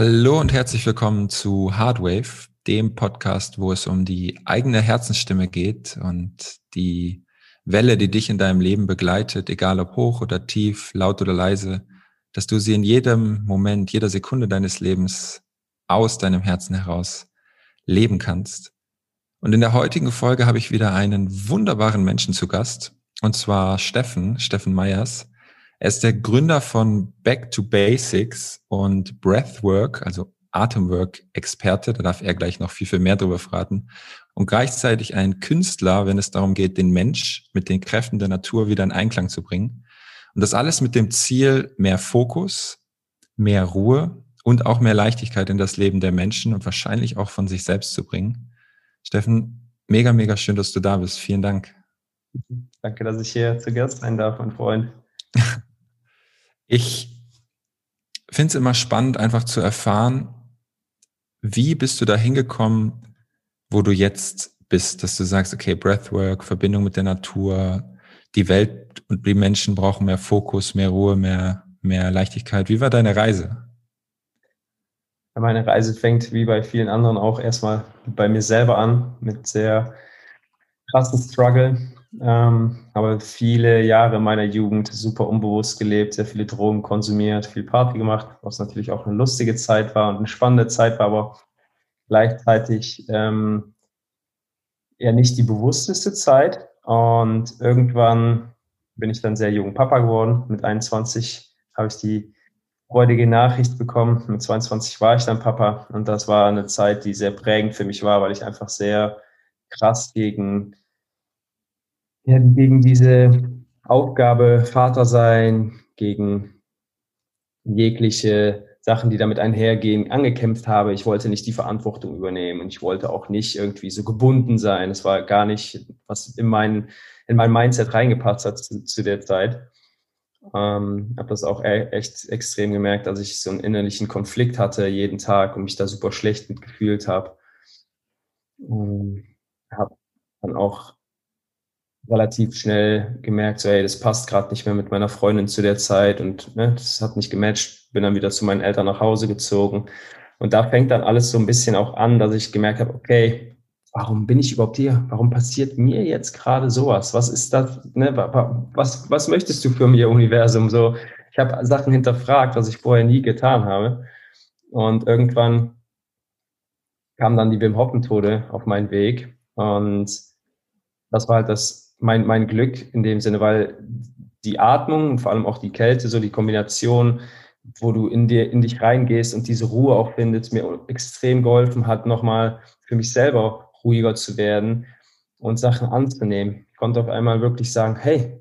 Hallo und herzlich willkommen zu Hardwave, dem Podcast, wo es um die eigene Herzensstimme geht und die Welle, die dich in deinem Leben begleitet, egal ob hoch oder tief, laut oder leise, dass du sie in jedem Moment, jeder Sekunde deines Lebens aus deinem Herzen heraus leben kannst. Und in der heutigen Folge habe ich wieder einen wunderbaren Menschen zu Gast, und zwar Steffen, Steffen Meyers. Er ist der Gründer von Back to Basics und Breathwork, also Atemwork-Experte. Da darf er gleich noch viel, viel mehr darüber verraten. Und gleichzeitig ein Künstler, wenn es darum geht, den Mensch mit den Kräften der Natur wieder in Einklang zu bringen. Und das alles mit dem Ziel, mehr Fokus, mehr Ruhe und auch mehr Leichtigkeit in das Leben der Menschen und wahrscheinlich auch von sich selbst zu bringen. Steffen, mega, mega schön, dass du da bist. Vielen Dank. Danke, dass ich hier zu Gast sein darf, mein Freund. Ich finde es immer spannend, einfach zu erfahren, wie bist du da hingekommen, wo du jetzt bist, dass du sagst, okay, Breathwork, Verbindung mit der Natur, die Welt und die Menschen brauchen mehr Fokus, mehr Ruhe, mehr, mehr Leichtigkeit. Wie war deine Reise? Meine Reise fängt wie bei vielen anderen auch erstmal bei mir selber an, mit sehr krassen Struggle, ähm, habe viele Jahre meiner Jugend super unbewusst gelebt, sehr viele Drogen konsumiert, viel Party gemacht, was natürlich auch eine lustige Zeit war und eine spannende Zeit war, aber gleichzeitig ähm, eher nicht die bewussteste Zeit. Und irgendwann bin ich dann sehr jung Papa geworden. Mit 21 habe ich die freudige Nachricht bekommen. Mit 22 war ich dann Papa und das war eine Zeit, die sehr prägend für mich war, weil ich einfach sehr krass gegen ja, gegen diese Aufgabe Vater sein, gegen jegliche Sachen, die damit einhergehen, angekämpft habe. Ich wollte nicht die Verantwortung übernehmen und ich wollte auch nicht irgendwie so gebunden sein. Es war gar nicht, was in mein, in mein Mindset reingepasst hat zu, zu der Zeit. Ähm, habe das auch e echt extrem gemerkt, dass ich so einen innerlichen Konflikt hatte jeden Tag und mich da super schlecht mitgefühlt habe. Habe dann auch relativ schnell gemerkt, so, hey, das passt gerade nicht mehr mit meiner Freundin zu der Zeit und ne, das hat nicht gematcht. Bin dann wieder zu meinen Eltern nach Hause gezogen. Und da fängt dann alles so ein bisschen auch an, dass ich gemerkt habe, okay, warum bin ich überhaupt hier? Warum passiert mir jetzt gerade sowas? Was ist das? Ne, was, was möchtest du für mir, Universum? So, ich habe Sachen hinterfragt, was ich vorher nie getan habe. Und irgendwann kam dann die Wim Hof Methode auf meinen Weg. Und das war halt das mein, mein Glück in dem Sinne, weil die Atmung und vor allem auch die Kälte, so die Kombination, wo du in dir, in dich reingehst und diese Ruhe auch findest, mir extrem geholfen hat, nochmal für mich selber ruhiger zu werden und Sachen anzunehmen. Ich konnte auf einmal wirklich sagen, hey,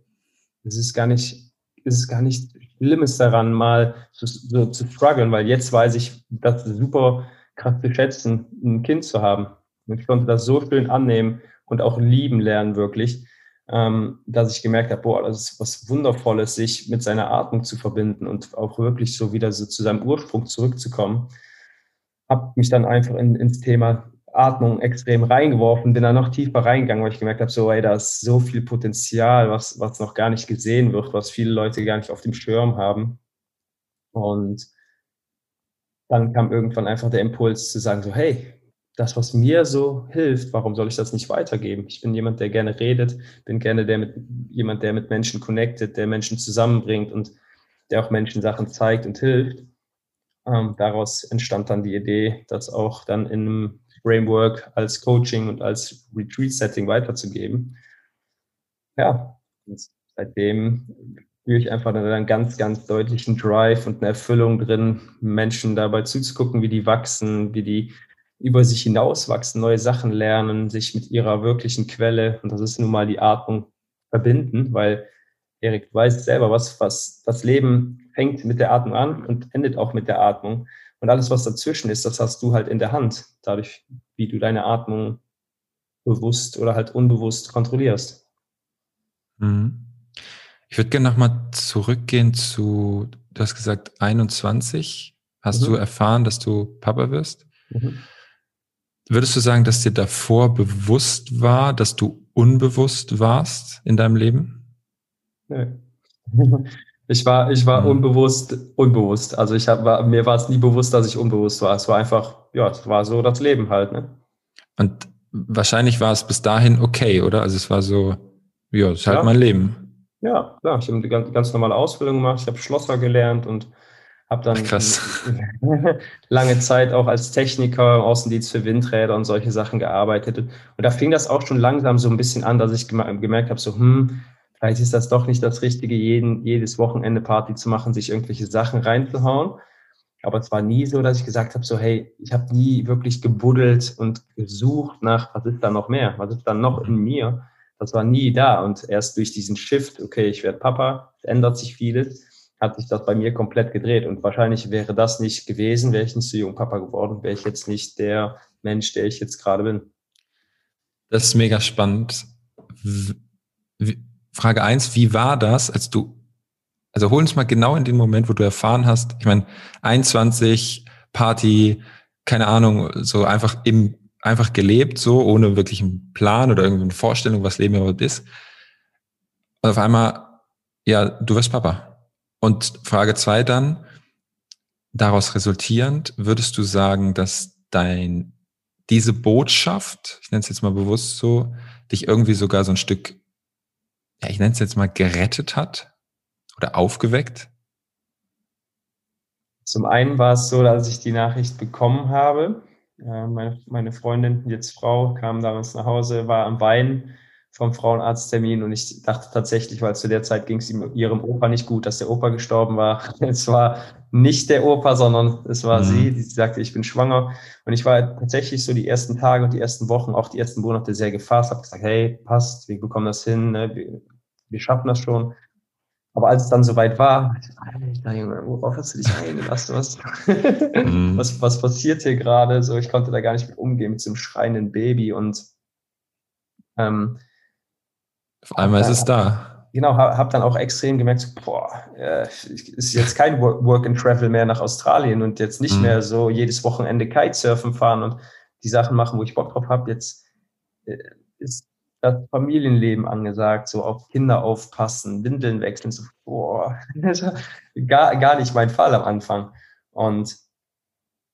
es ist gar nicht, es ist gar nicht Schlimmes daran, mal so, so zu strugglen, weil jetzt weiß ich, das super krass zu schätzen, ein Kind zu haben. Und ich konnte das so schön annehmen und auch lieben lernen, wirklich ähm, dass ich gemerkt habe, boah, das ist was Wundervolles, sich mit seiner Atmung zu verbinden und auch wirklich so wieder so zu seinem Ursprung zurückzukommen. Habe mich dann einfach in, ins Thema Atmung extrem reingeworfen, bin da noch tiefer reingegangen, weil ich gemerkt habe, so, ey, da ist so viel Potenzial, was, was noch gar nicht gesehen wird, was viele Leute gar nicht auf dem Schirm haben. Und dann kam irgendwann einfach der Impuls zu sagen, so, hey, das, was mir so hilft, warum soll ich das nicht weitergeben? Ich bin jemand, der gerne redet, bin gerne der mit, jemand, der mit Menschen connectet, der Menschen zusammenbringt und der auch Menschen Sachen zeigt und hilft. Ähm, daraus entstand dann die Idee, das auch dann in einem Framework als Coaching und als Retreat-Setting weiterzugeben. Ja, seitdem spüre ich einfach einen ganz, ganz deutlichen Drive und eine Erfüllung drin, Menschen dabei zuzugucken, wie die wachsen, wie die über sich hinauswachsen, neue Sachen lernen, sich mit ihrer wirklichen Quelle, und das ist nun mal die Atmung, verbinden, weil Erik, du weißt selber, was, was das Leben fängt mit der Atmung an und endet auch mit der Atmung. Und alles, was dazwischen ist, das hast du halt in der Hand, dadurch, wie du deine Atmung bewusst oder halt unbewusst kontrollierst. Mhm. Ich würde gerne nochmal zurückgehen zu, du hast gesagt 21. Hast mhm. du erfahren, dass du Papa wirst? Mhm. Würdest du sagen, dass dir davor bewusst war, dass du unbewusst warst in deinem Leben? Nö. Ich war, ich war mhm. unbewusst, unbewusst. Also ich hab, war, mir war es nie bewusst, dass ich unbewusst war. Es war einfach, ja, es war so das Leben halt. Ne? Und wahrscheinlich war es bis dahin okay, oder? Also es war so, ja, es ist halt ja. mein Leben. Ja, klar. Ich habe eine ganz, ganz normale Ausbildung gemacht. Ich habe Schlosser gelernt und habe dann Ach, lange Zeit auch als Techniker im Außendienst für Windräder und solche Sachen gearbeitet. Und da fing das auch schon langsam so ein bisschen an, dass ich gemerkt habe, so, hm, vielleicht ist das doch nicht das Richtige, jeden, jedes Wochenende Party zu machen, sich irgendwelche Sachen reinzuhauen. Aber es war nie so, dass ich gesagt habe, so, hey, ich habe nie wirklich gebuddelt und gesucht nach, was ist da noch mehr, was ist da noch in mir. Das war nie da. Und erst durch diesen Shift, okay, ich werde Papa, es ändert sich vieles, hat sich das bei mir komplett gedreht. Und wahrscheinlich wäre das nicht gewesen, wäre ich nicht so jung Papa geworden, wäre ich jetzt nicht der Mensch, der ich jetzt gerade bin. Das ist mega spannend. Frage eins: wie war das, als du, also hol uns mal genau in den Moment, wo du erfahren hast, ich meine, 21, Party, keine Ahnung, so einfach im, einfach gelebt, so, ohne wirklich einen Plan oder irgendwie eine Vorstellung, was Leben überhaupt ist. Und auf einmal, ja, du wirst Papa. Und Frage zwei dann, daraus resultierend, würdest du sagen, dass dein, diese Botschaft, ich nenne es jetzt mal bewusst so, dich irgendwie sogar so ein Stück, ja, ich nenne es jetzt mal gerettet hat oder aufgeweckt? Zum einen war es so, dass ich die Nachricht bekommen habe. Äh, meine, Freundin, jetzt Frau, kam damals nach Hause, war am Weinen vom Frauenarzttermin und ich dachte tatsächlich, weil zu der Zeit ging es ihrem Opa nicht gut, dass der Opa gestorben war. Es war nicht der Opa, sondern es war mhm. sie, die sagte, ich bin schwanger. Und ich war tatsächlich so die ersten Tage und die ersten Wochen, auch die ersten Monate sehr gefasst, habe gesagt, hey, passt, wir bekommen das hin, ne? wir, wir schaffen das schon. Aber als es dann soweit war, Alter Junge, worauf hast du dich eingelassen? Was, mhm. was, was passiert hier gerade? So, ich konnte da gar nicht mit umgehen mit so einem schreienden Baby und ähm, auf einmal ist es da. Genau, habe hab dann auch extrem gemerkt, so, boah, äh, ist jetzt kein Work and Travel mehr nach Australien und jetzt nicht mhm. mehr so jedes Wochenende Kitesurfen fahren und die Sachen machen, wo ich Bock drauf habe. Jetzt äh, ist das Familienleben angesagt, so auf Kinder aufpassen, Windeln wechseln, so, boah, gar, gar nicht mein Fall am Anfang. Und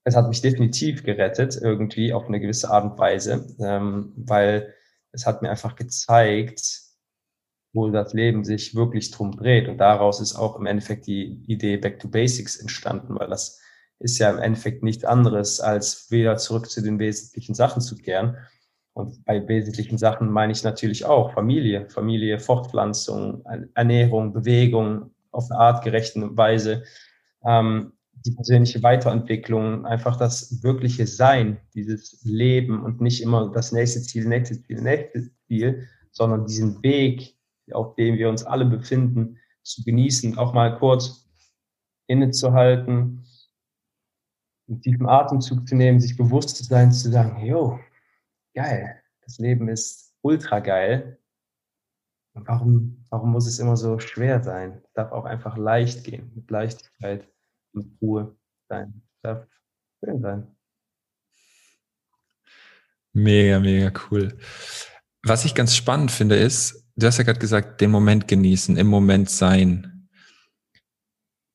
es hat mich definitiv gerettet, irgendwie auf eine gewisse Art und Weise, ähm, weil es hat mir einfach gezeigt, wo das Leben sich wirklich drum dreht. Und daraus ist auch im Endeffekt die Idee Back to Basics entstanden, weil das ist ja im Endeffekt nichts anderes, als wieder zurück zu den wesentlichen Sachen zu kehren. Und bei wesentlichen Sachen meine ich natürlich auch Familie, Familie, Fortpflanzung, Ernährung, Bewegung auf eine artgerechte Weise, ähm, die persönliche Weiterentwicklung, einfach das wirkliche Sein, dieses Leben und nicht immer das nächste Ziel, nächste Ziel, nächste Ziel, sondern diesen Weg, auf dem wir uns alle befinden, zu genießen, auch mal kurz innezuhalten, einen tiefen Atemzug zu nehmen, sich bewusst zu sein, zu sagen, jo, geil, das Leben ist ultra geil. Warum, warum muss es immer so schwer sein? Es darf auch einfach leicht gehen, mit Leichtigkeit, mit Ruhe sein. Es darf schön sein. Mega, mega cool. Was ich ganz spannend finde, ist, du hast ja gerade gesagt, den Moment genießen, im Moment sein.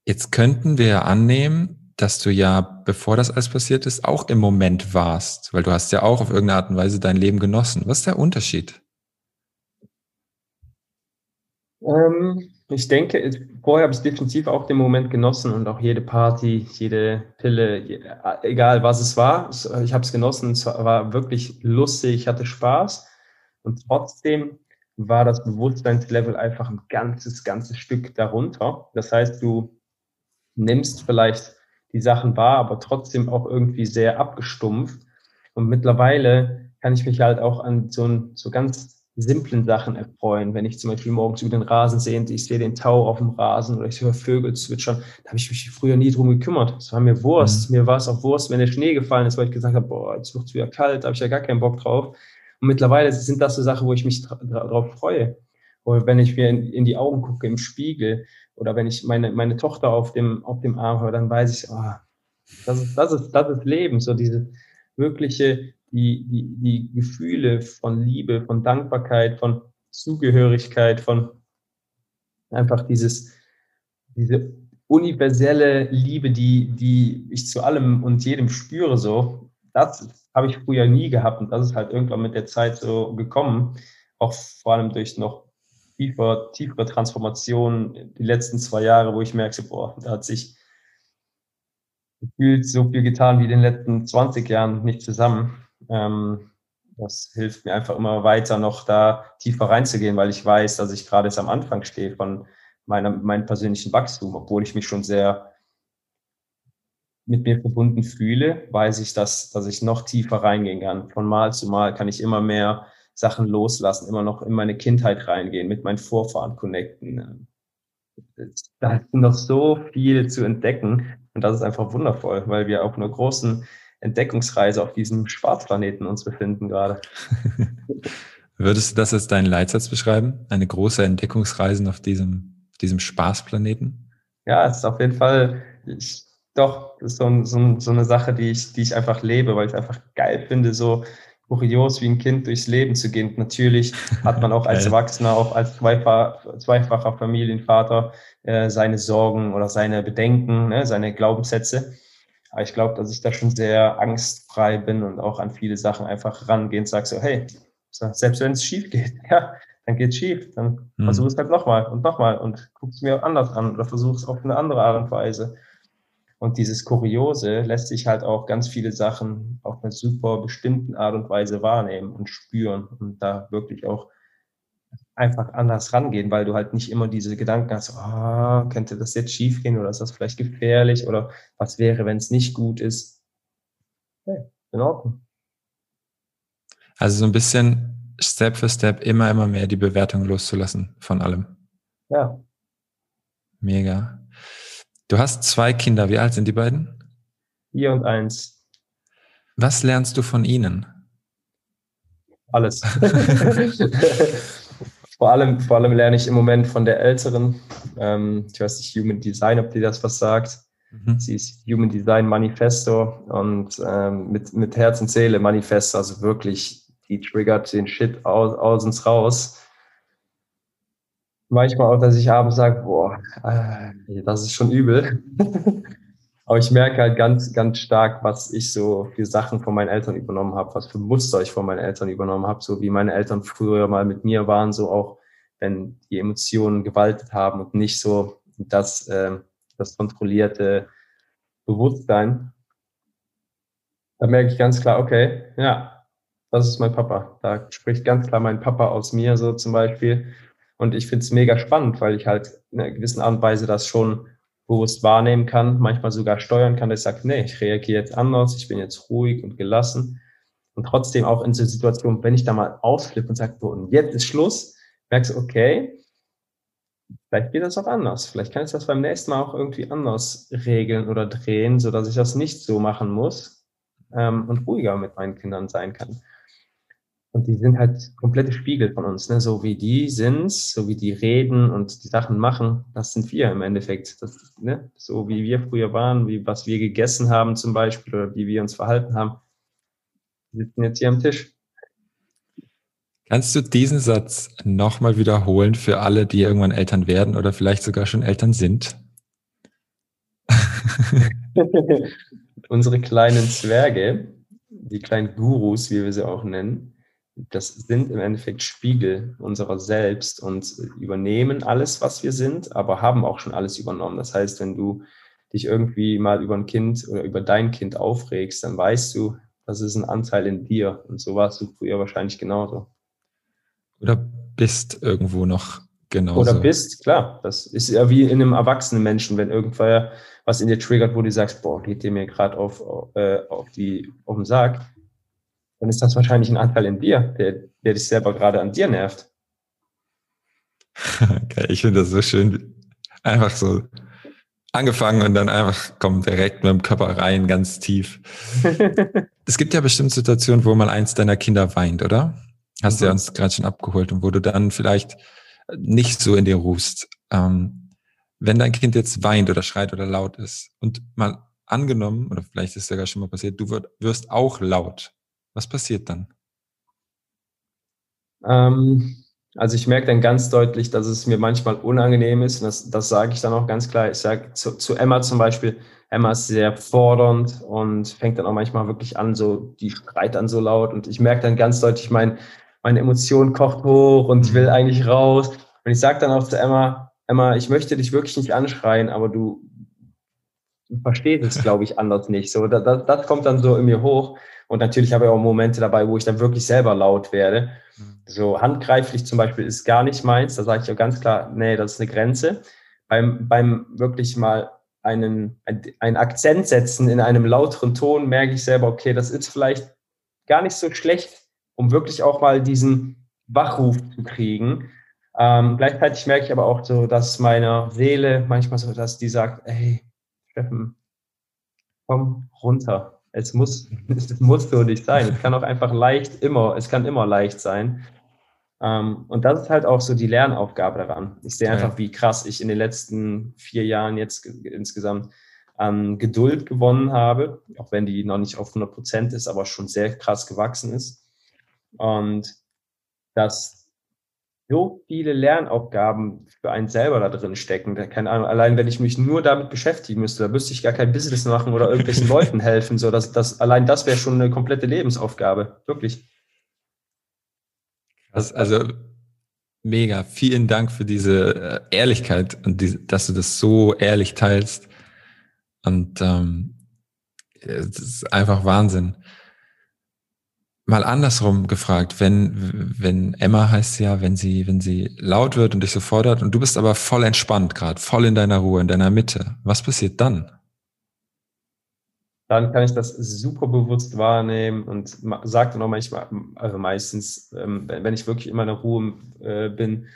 Jetzt könnten wir ja annehmen, dass du ja, bevor das alles passiert ist, auch im Moment warst, weil du hast ja auch auf irgendeine Art und Weise dein Leben genossen. Was ist der Unterschied? Ähm, ich denke, vorher habe ich definitiv auch den Moment genossen und auch jede Party, jede Pille, egal was es war. Ich habe es genossen, es war wirklich lustig, ich hatte Spaß. Und trotzdem war das Bewusstseinslevel einfach ein ganzes, ganzes Stück darunter. Das heißt, du nimmst vielleicht die Sachen wahr, aber trotzdem auch irgendwie sehr abgestumpft. Und mittlerweile kann ich mich halt auch an so, so ganz simplen Sachen erfreuen. Wenn ich zum Beispiel morgens über den Rasen sehe und ich sehe den Tau auf dem Rasen oder ich höre Vögel zwitschern, da habe ich mich früher nie drum gekümmert. Es war mir Wurst. Mhm. Mir war es auch Wurst, wenn der Schnee gefallen ist, weil ich gesagt habe, boah, jetzt wird es wieder kalt, da habe ich ja gar keinen Bock drauf. Und mittlerweile sind das so Sachen, wo ich mich darauf freue. Oder wenn ich mir in, in, die Augen gucke im Spiegel oder wenn ich meine, meine Tochter auf dem, auf dem Arm höre, dann weiß ich, oh, das ist, das ist, das ist Leben, so diese wirkliche, die, die, die Gefühle von Liebe, von Dankbarkeit, von Zugehörigkeit, von einfach dieses, diese universelle Liebe, die, die ich zu allem und jedem spüre, so, das habe ich früher nie gehabt und das ist halt irgendwann mit der Zeit so gekommen, auch vor allem durch noch tiefer, tiefere Transformation die letzten zwei Jahre, wo ich merke, boah, da hat sich gefühlt so viel getan wie in den letzten 20 Jahren nicht zusammen. Ähm, das hilft mir einfach immer weiter noch da tiefer reinzugehen, weil ich weiß, dass ich gerade jetzt am Anfang stehe von meiner, meinem persönlichen Wachstum, obwohl ich mich schon sehr mit mir verbunden fühle, weiß ich, dass, dass ich noch tiefer reingehen kann. Von Mal zu Mal kann ich immer mehr Sachen loslassen, immer noch in meine Kindheit reingehen, mit meinen Vorfahren connecten. Da ist noch so viel zu entdecken und das ist einfach wundervoll, weil wir auf einer großen Entdeckungsreise auf diesem Schwarzplaneten uns befinden gerade. Würdest du das als deinen Leitsatz beschreiben? Eine große Entdeckungsreise auf diesem, diesem Spaßplaneten? Ja, es ist auf jeden Fall, ich, doch, das ist so, so, so eine Sache, die ich, die ich einfach lebe, weil ich es einfach geil finde, so kurios wie ein Kind durchs Leben zu gehen. Natürlich hat man auch als Erwachsener, auch als zweifacher, zweifacher Familienvater äh, seine Sorgen oder seine Bedenken, ne, seine Glaubenssätze. Aber ich glaube, dass ich da schon sehr angstfrei bin und auch an viele Sachen einfach rangehe und sage so, hey, selbst wenn es schief geht, ja, dann geht es schief. Dann mhm. versuch es halt nochmal und nochmal und guck es mir anders an oder versuch es auf eine andere Art und Weise. Und dieses Kuriose lässt sich halt auch ganz viele Sachen auf eine super bestimmten Art und Weise wahrnehmen und spüren und da wirklich auch einfach anders rangehen, weil du halt nicht immer diese Gedanken hast, oh, könnte das jetzt schief gehen oder ist das vielleicht gefährlich oder was wäre, wenn es nicht gut ist. Okay, in Ordnung. Also so ein bisschen Step für Step immer, immer mehr die Bewertung loszulassen von allem. Ja. Mega. Du hast zwei Kinder. Wie alt sind die beiden? Vier und eins. Was lernst du von ihnen? Alles. Vor allem, vor allem lerne ich im Moment von der Älteren. Ähm, ich weiß nicht, Human Design, ob dir das was sagt. Mhm. Sie ist Human Design Manifesto und ähm, mit, mit Herz und Seele Manifesto, also wirklich, die triggert den Shit aus, aus uns raus. Manchmal auch, dass ich abends sage, boah, äh, das ist schon übel. Aber ich merke halt ganz, ganz stark, was ich so für Sachen von meinen Eltern übernommen habe, was für Muster ich von meinen Eltern übernommen habe, so wie meine Eltern früher mal mit mir waren, so auch wenn die Emotionen gewaltet haben und nicht so das, äh, das kontrollierte Bewusstsein. Da merke ich ganz klar, okay, ja, das ist mein Papa. Da spricht ganz klar mein Papa aus mir so zum Beispiel. Und ich finde es mega spannend, weil ich halt in einer gewissen Art und Weise das schon bewusst wahrnehmen kann, manchmal sogar steuern kann, dass ich sage, nee, ich reagiere jetzt anders, ich bin jetzt ruhig und gelassen. Und trotzdem auch in so Situationen, wenn ich da mal ausflippe und sage, so, und jetzt ist Schluss, merkst du, okay, vielleicht geht das auch anders. Vielleicht kann ich das beim nächsten Mal auch irgendwie anders regeln oder drehen, so dass ich das nicht so machen muss ähm, und ruhiger mit meinen Kindern sein kann. Und die sind halt komplette Spiegel von uns, ne? So wie die sind, so wie die reden und die Sachen machen, das sind wir im Endeffekt. Das, ne? So wie wir früher waren, wie was wir gegessen haben zum Beispiel oder wie wir uns verhalten haben. Die sitzen jetzt hier am Tisch. Kannst du diesen Satz nochmal wiederholen für alle, die irgendwann Eltern werden oder vielleicht sogar schon Eltern sind? Unsere kleinen Zwerge, die kleinen Gurus, wie wir sie auch nennen, das sind im Endeffekt Spiegel unserer selbst und übernehmen alles, was wir sind, aber haben auch schon alles übernommen. Das heißt, wenn du dich irgendwie mal über ein Kind oder über dein Kind aufregst, dann weißt du, das ist ein Anteil in dir. Und so warst du früher wahrscheinlich genauso. Oder bist irgendwo noch genauso. Oder bist, klar. Das ist ja wie in einem erwachsenen Menschen, wenn irgendwer was in dir triggert, wo du sagst, boah, geht dir mir gerade auf, äh, auf, die, auf den Sack dann ist das wahrscheinlich ein Anteil in dir, der, der dich selber gerade an dir nervt. Okay, ich finde das so schön. Einfach so angefangen und dann einfach kommt direkt mit dem Körper rein, ganz tief. es gibt ja bestimmt Situationen, wo mal eins deiner Kinder weint, oder? Hast du ja mhm. uns gerade schon abgeholt und wo du dann vielleicht nicht so in dir ruhst. Ähm, wenn dein Kind jetzt weint oder schreit oder laut ist und mal angenommen, oder vielleicht ist es sogar schon mal passiert, du wirst auch laut. Was passiert dann? Ähm, Also ich merke dann ganz deutlich, dass es mir manchmal unangenehm ist. Und das, das sage ich dann auch ganz klar. Ich sage zu, zu Emma zum Beispiel, Emma ist sehr fordernd und fängt dann auch manchmal wirklich an, so, die schreit dann so laut. Und ich merke dann ganz deutlich, mein, meine Emotion kocht hoch und ich will eigentlich raus. Und ich sage dann auch zu Emma, Emma, ich möchte dich wirklich nicht anschreien, aber du, du verstehst es, glaube ich, anders nicht. So, das, das kommt dann so in mir hoch. Und natürlich habe ich auch Momente dabei, wo ich dann wirklich selber laut werde. Mhm. So handgreiflich zum Beispiel ist gar nicht meins. Da sage ich ja ganz klar, nee, das ist eine Grenze. Beim, beim wirklich mal einen, einen Akzent setzen in einem lauteren Ton, merke ich selber, okay, das ist vielleicht gar nicht so schlecht, um wirklich auch mal diesen Wachruf zu kriegen. Ähm, gleichzeitig merke ich aber auch so, dass meine Seele manchmal so, dass die sagt, hey, Steffen, komm runter. Es muss, es muss für dich sein. Es kann auch einfach leicht immer, es kann immer leicht sein. Ähm, und das ist halt auch so die Lernaufgabe daran. Ich sehe einfach, wie krass ich in den letzten vier Jahren jetzt insgesamt an Geduld gewonnen habe, auch wenn die noch nicht auf 100 Prozent ist, aber schon sehr krass gewachsen ist. Und dass so viele Lernaufgaben für einen selber da drin stecken. Keine Ahnung, allein wenn ich mich nur damit beschäftigen müsste, da müsste ich gar kein Business machen oder irgendwelchen Leuten helfen. So, dass, das, allein das wäre schon eine komplette Lebensaufgabe. Wirklich. Krass, also mega. Vielen Dank für diese äh, Ehrlichkeit und die, dass du das so ehrlich teilst. Und ähm, es ist einfach Wahnsinn. Mal andersrum gefragt, wenn, wenn Emma heißt ja, wenn sie, wenn sie laut wird und dich so fordert und du bist aber voll entspannt gerade, voll in deiner Ruhe, in deiner Mitte, was passiert dann? Dann kann ich das super bewusst wahrnehmen und sage dann auch manchmal, also meistens, ähm, wenn ich wirklich in meiner Ruhe äh, bin,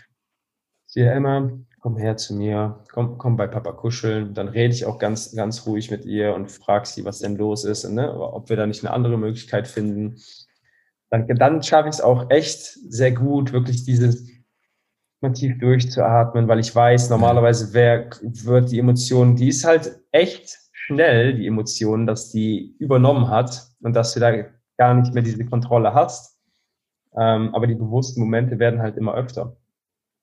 hier Emma, komm her zu mir, komm, komm bei Papa kuscheln. Dann rede ich auch ganz, ganz ruhig mit ihr und frage sie, was denn los ist ne, ob wir da nicht eine andere Möglichkeit finden dann, dann schaffe ich es auch echt sehr gut, wirklich dieses mal tief durchzuatmen, weil ich weiß, normalerweise wer wird die Emotion, die ist halt echt schnell, die Emotion, dass die übernommen hat und dass du da gar nicht mehr diese Kontrolle hast. Ähm, aber die bewussten Momente werden halt immer öfter.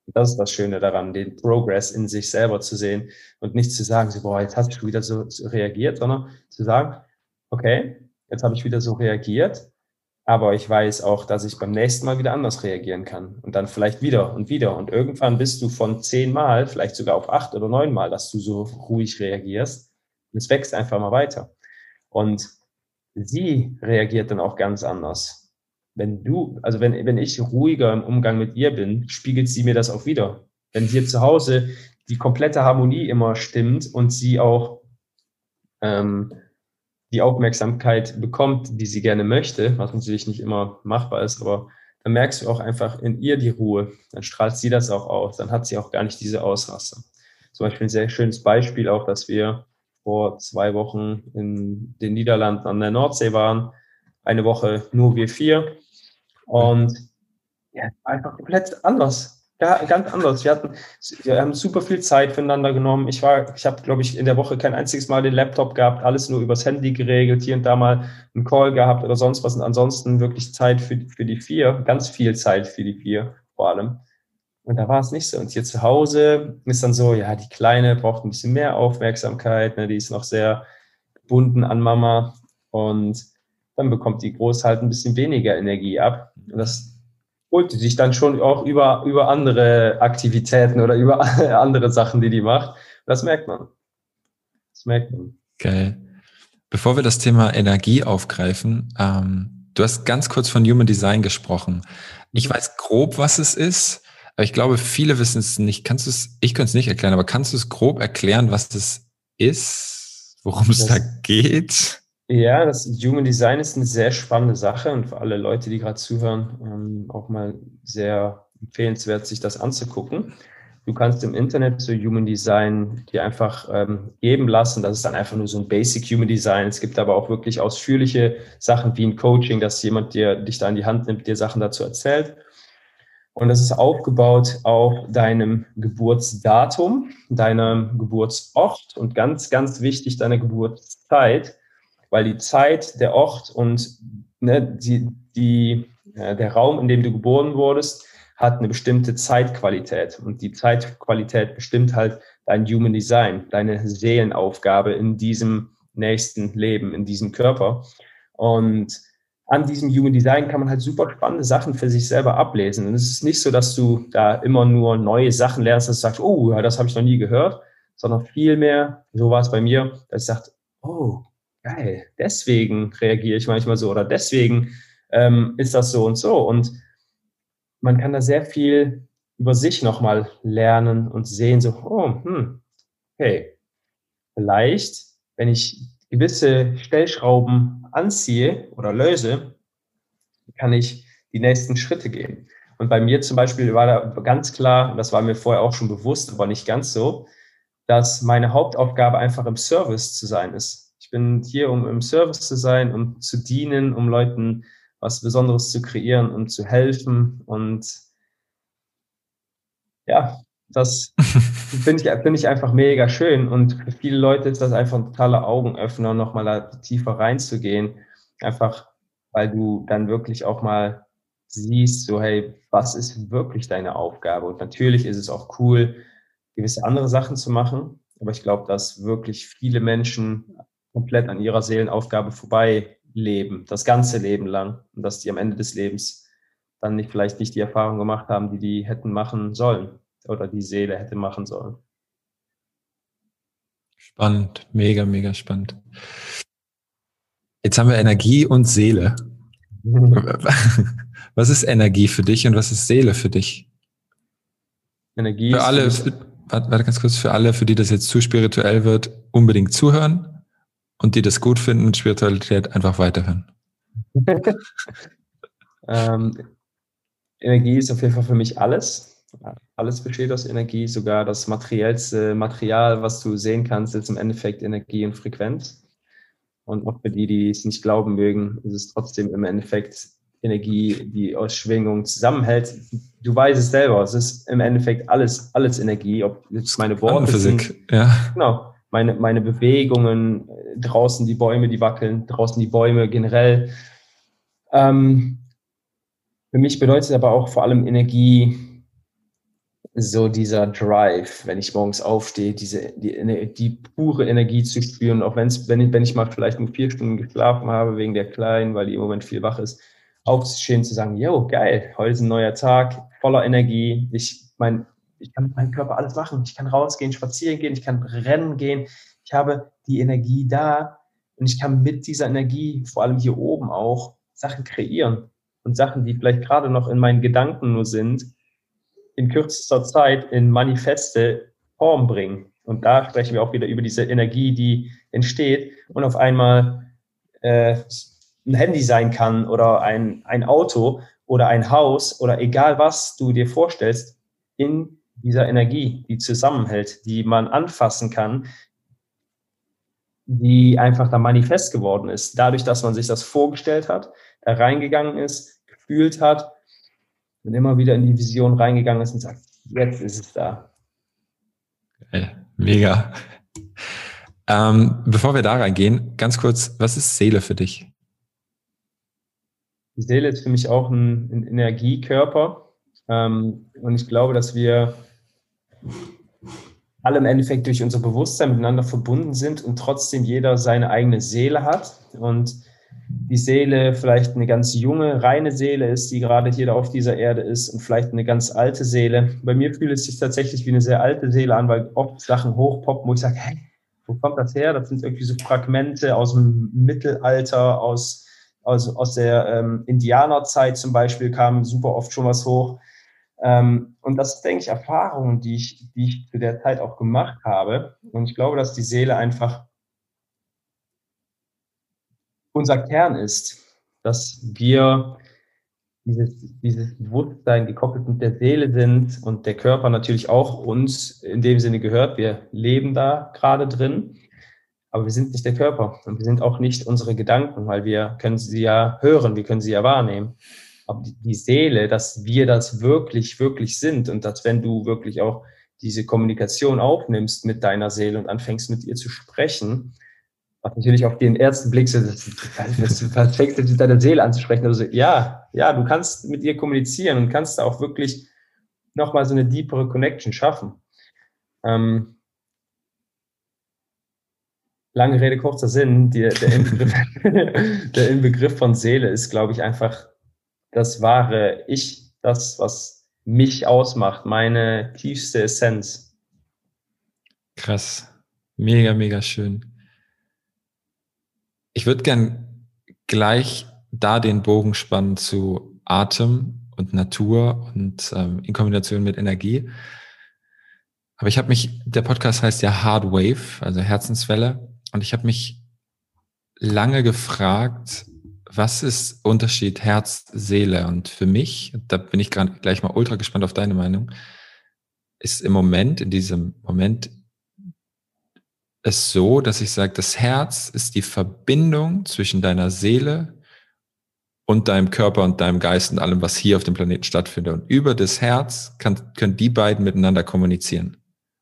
Und das ist das Schöne daran, den Progress in sich selber zu sehen und nicht zu sagen, so, boah, jetzt hast du wieder so, so reagiert, sondern zu sagen, okay, jetzt habe ich wieder so reagiert aber ich weiß auch, dass ich beim nächsten Mal wieder anders reagieren kann. Und dann vielleicht wieder und wieder. Und irgendwann bist du von zehn Mal, vielleicht sogar auf acht oder neun Mal, dass du so ruhig reagierst. Und es wächst einfach mal weiter. Und sie reagiert dann auch ganz anders. Wenn du, also wenn, wenn ich ruhiger im Umgang mit ihr bin, spiegelt sie mir das auch wieder. Wenn dir zu Hause die komplette Harmonie immer stimmt und sie auch ähm, die Aufmerksamkeit bekommt, die sie gerne möchte, was natürlich nicht immer machbar ist, aber dann merkst du auch einfach in ihr die Ruhe. Dann strahlt sie das auch aus. Dann hat sie auch gar nicht diese Ausraster. Zum Beispiel ein sehr schönes Beispiel auch, dass wir vor zwei Wochen in den Niederlanden an der Nordsee waren. Eine Woche nur wir vier. Und ja, einfach komplett anders ja, ganz anders. Wir hatten, wir haben super viel Zeit füreinander genommen. Ich war, ich habe, glaube ich, in der Woche kein einziges Mal den Laptop gehabt, alles nur übers Handy geregelt, hier und da mal einen Call gehabt oder sonst was. Und ansonsten wirklich Zeit für, für die vier, ganz viel Zeit für die vier vor allem. Und da war es nicht so. Und hier zu Hause ist dann so, ja, die Kleine braucht ein bisschen mehr Aufmerksamkeit, ne, die ist noch sehr gebunden an Mama. Und dann bekommt die Groß halt ein bisschen weniger Energie ab. Und das holt die sich dann schon auch über, über andere Aktivitäten oder über andere Sachen, die die macht. Das merkt man. Das merkt man. Geil. Bevor wir das Thema Energie aufgreifen, ähm, du hast ganz kurz von Human Design gesprochen. Ich weiß grob, was es ist, aber ich glaube, viele wissen es nicht. Kannst du es, ich könnte es nicht erklären, aber kannst du es grob erklären, was das ist, worum es da geht? Ja, das Human Design ist eine sehr spannende Sache und für alle Leute, die gerade zuhören, ähm, auch mal sehr empfehlenswert, sich das anzugucken. Du kannst im Internet so Human Design dir einfach ähm, geben lassen. Das ist dann einfach nur so ein Basic Human Design. Es gibt aber auch wirklich ausführliche Sachen wie ein Coaching, dass jemand dir dich da in die Hand nimmt, dir Sachen dazu erzählt. Und das ist aufgebaut auf deinem Geburtsdatum, deinem Geburtsort und ganz, ganz wichtig, deiner Geburtszeit weil die Zeit, der Ort und ne, die, die, äh, der Raum, in dem du geboren wurdest, hat eine bestimmte Zeitqualität. Und die Zeitqualität bestimmt halt dein Human Design, deine Seelenaufgabe in diesem nächsten Leben, in diesem Körper. Und an diesem Human Design kann man halt super spannende Sachen für sich selber ablesen. Und es ist nicht so, dass du da immer nur neue Sachen lernst, dass du sagst, oh, das habe ich noch nie gehört, sondern vielmehr, so war es bei mir, dass ich sagte, oh, geil, deswegen reagiere ich manchmal so oder deswegen ähm, ist das so und so. Und man kann da sehr viel über sich nochmal lernen und sehen, so, oh, hm, okay, vielleicht, wenn ich gewisse Stellschrauben anziehe oder löse, kann ich die nächsten Schritte gehen. Und bei mir zum Beispiel war da ganz klar, das war mir vorher auch schon bewusst, aber nicht ganz so, dass meine Hauptaufgabe einfach im Service zu sein ist. Ich bin hier, um im Service zu sein, um zu dienen, um Leuten was Besonderes zu kreieren und zu helfen. Und ja, das finde ich, finde ich einfach mega schön. Und für viele Leute ist das einfach ein totaler Augenöffner, nochmal da tiefer reinzugehen. Einfach, weil du dann wirklich auch mal siehst, so, hey, was ist wirklich deine Aufgabe? Und natürlich ist es auch cool, gewisse andere Sachen zu machen. Aber ich glaube, dass wirklich viele Menschen komplett an ihrer Seelenaufgabe vorbei leben, das ganze Leben lang. Und dass die am Ende des Lebens dann nicht vielleicht nicht die Erfahrung gemacht haben, die die hätten machen sollen oder die Seele hätte machen sollen. Spannend, mega, mega spannend. Jetzt haben wir Energie und Seele. was ist Energie für dich und was ist Seele für dich? Energie für alle, für, warte ganz kurz, für alle, für die das jetzt zu spirituell wird, unbedingt zuhören und die das gut finden, Spiritualität einfach weiterhören. ähm, Energie ist auf jeden Fall für mich alles. Alles besteht aus Energie, sogar das materiellste Material, was du sehen kannst, ist im Endeffekt Energie und Frequenz. Und auch für die, die es nicht glauben mögen, ist es trotzdem im Endeffekt Energie, die aus Schwingung zusammenhält. Du weißt es selber, es ist im Endeffekt alles, alles Energie, ob jetzt meine Worte sind. Ja. Genau. Meine, meine Bewegungen, draußen die Bäume, die wackeln, draußen die Bäume generell. Ähm, für mich bedeutet aber auch vor allem Energie so dieser Drive, wenn ich morgens aufstehe, diese, die, die pure Energie zu spüren, auch wenn's, wenn, ich, wenn ich mal vielleicht nur vier Stunden geschlafen habe wegen der Kleinen, weil die im Moment viel wach ist, aufzustehen, zu sagen, yo, geil, heute ist ein neuer Tag, voller Energie, ich, mein, ich kann mit meinem Körper alles machen, ich kann rausgehen, spazieren gehen, ich kann rennen gehen, ich habe die Energie da und ich kann mit dieser Energie, vor allem hier oben auch, Sachen kreieren und Sachen, die vielleicht gerade noch in meinen Gedanken nur sind, in kürzester Zeit in manifeste Form bringen. Und da sprechen wir auch wieder über diese Energie, die entsteht und auf einmal äh, ein Handy sein kann oder ein, ein Auto oder ein Haus oder egal was du dir vorstellst, in dieser Energie, die zusammenhält, die man anfassen kann, die einfach da manifest geworden ist. Dadurch, dass man sich das vorgestellt hat, da reingegangen ist, gefühlt hat und immer wieder in die Vision reingegangen ist und sagt, jetzt ist es da. Geil. Mega. Ähm, bevor wir da reingehen, ganz kurz, was ist Seele für dich? Die Seele ist für mich auch ein, ein Energiekörper. Ähm, und ich glaube, dass wir alle im Endeffekt durch unser Bewusstsein miteinander verbunden sind und trotzdem jeder seine eigene Seele hat. Und die Seele vielleicht eine ganz junge, reine Seele ist, die gerade hier auf dieser Erde ist und vielleicht eine ganz alte Seele. Bei mir fühlt es sich tatsächlich wie eine sehr alte Seele an, weil oft Sachen hochpoppen, wo ich sage, hey, wo kommt das her? Das sind irgendwie so Fragmente aus dem Mittelalter, aus, aus, aus der ähm, Indianerzeit zum Beispiel kam super oft schon was hoch. Ähm, und das sind, denke ich, Erfahrungen, die ich, die ich zu der Zeit auch gemacht habe. Und ich glaube, dass die Seele einfach unser Kern ist, dass wir dieses, dieses Bewusstsein gekoppelt mit der Seele sind und der Körper natürlich auch uns in dem Sinne gehört. Wir leben da gerade drin, aber wir sind nicht der Körper und wir sind auch nicht unsere Gedanken, weil wir können sie ja hören, wir können sie ja wahrnehmen. Aber die, Seele, dass wir das wirklich, wirklich sind und dass wenn du wirklich auch diese Kommunikation aufnimmst mit deiner Seele und anfängst mit ihr zu sprechen, was natürlich auf den ersten Blick so, das, das fängst du mit deiner Seele anzusprechen. Also, ja, ja, du kannst mit ihr kommunizieren und kannst da auch wirklich nochmal so eine deepere Connection schaffen. Ähm, lange Rede, kurzer Sinn, die, der, Inbegriff, der Inbegriff von Seele ist, glaube ich, einfach das wahre Ich, das, was mich ausmacht, meine tiefste Essenz. Krass. Mega, mega schön. Ich würde gern gleich da den Bogen spannen zu Atem und Natur und ähm, in Kombination mit Energie. Aber ich habe mich, der Podcast heißt ja Hard Wave, also Herzenswelle. Und ich habe mich lange gefragt, was ist Unterschied Herz, Seele? Und für mich, da bin ich gleich mal ultra gespannt auf deine Meinung, ist im Moment, in diesem Moment, es so, dass ich sage, das Herz ist die Verbindung zwischen deiner Seele und deinem Körper und deinem Geist und allem, was hier auf dem Planeten stattfindet. Und über das Herz kann, können die beiden miteinander kommunizieren.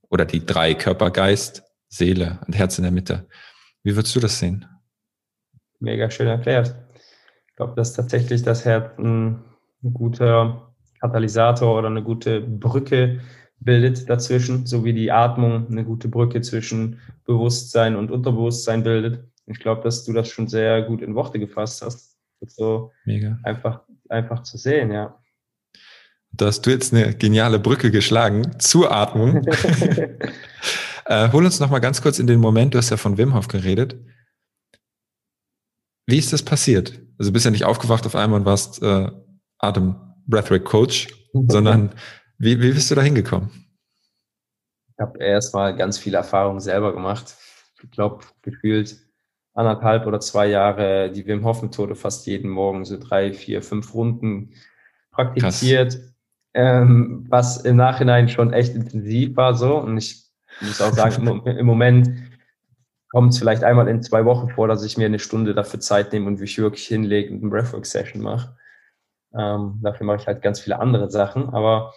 Oder die drei, Körper, Geist, Seele und Herz in der Mitte. Wie würdest du das sehen? Mega schön erklärt. Ich glaube, dass tatsächlich das Herz ein, ein guter Katalysator oder eine gute Brücke bildet dazwischen, so wie die Atmung eine gute Brücke zwischen Bewusstsein und Unterbewusstsein bildet. Ich glaube, dass du das schon sehr gut in Worte gefasst hast. So Mega. Einfach, einfach zu sehen, ja. Da hast du jetzt eine geniale Brücke geschlagen zur Atmung. äh, hol uns noch mal ganz kurz in den Moment, du hast ja von Wim Hof geredet. Wie ist das passiert? Also du bist ja nicht aufgewacht auf einmal und warst äh, Atem Breathwork Coach, sondern wie, wie bist du da hingekommen? Ich habe erstmal ganz viel Erfahrung selber gemacht. Ich glaube, gefühlt anderthalb oder zwei Jahre die Wim Hof Methode fast jeden Morgen so drei, vier, fünf Runden praktiziert, ähm, was im Nachhinein schon echt intensiv war so. Und ich muss auch sagen, im Moment kommt es vielleicht einmal in zwei Wochen vor, dass ich mir eine Stunde dafür Zeit nehme und mich wirklich hinlege und eine Breathwork-Session mache. Ähm, dafür mache ich halt ganz viele andere Sachen. Aber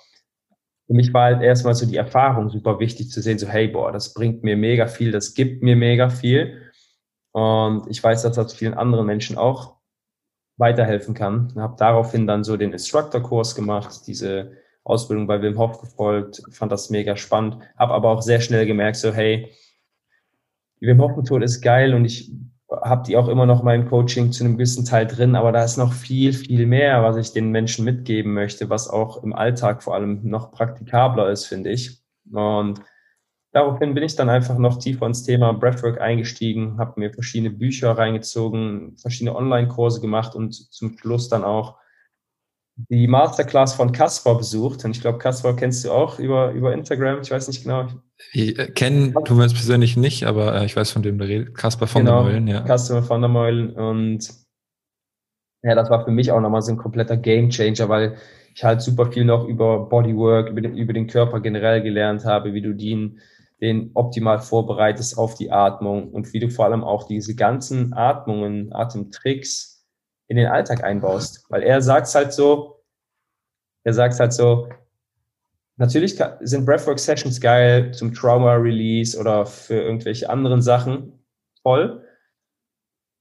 für mich war halt erstmal so die Erfahrung super wichtig zu sehen, so hey, boah, das bringt mir mega viel, das gibt mir mega viel. Und ich weiß, dass das vielen anderen Menschen auch weiterhelfen kann. Habe daraufhin dann so den Instructor-Kurs gemacht, diese Ausbildung bei Wim Hof gefolgt, fand das mega spannend, habe aber auch sehr schnell gemerkt, so hey, die Wim Hof Methode ist geil und ich habe die auch immer noch mal im Coaching zu einem gewissen Teil drin, aber da ist noch viel, viel mehr, was ich den Menschen mitgeben möchte, was auch im Alltag vor allem noch praktikabler ist, finde ich. Und daraufhin bin ich dann einfach noch tiefer ins Thema Breathwork eingestiegen, habe mir verschiedene Bücher reingezogen, verschiedene Online-Kurse gemacht und zum Schluss dann auch die Masterclass von Caspar besucht. Und ich glaube, Caspar kennst du auch über, über Instagram. Ich weiß nicht genau. Ich, äh, kennen tun wir uns persönlich nicht, aber äh, ich weiß, von dem du redest. Caspar von genau, der Meulen, ja. Caspar von der Meulen. Und ja, das war für mich auch nochmal so ein kompletter Game Changer, weil ich halt super viel noch über Bodywork, über den, über den Körper generell gelernt habe, wie du den, den optimal vorbereitest auf die Atmung und wie du vor allem auch diese ganzen Atmungen, Atemtricks, in den Alltag einbaust. Weil er sagt halt so, er sagt halt so, natürlich sind Breathwork-Sessions geil zum Trauma-Release oder für irgendwelche anderen Sachen voll.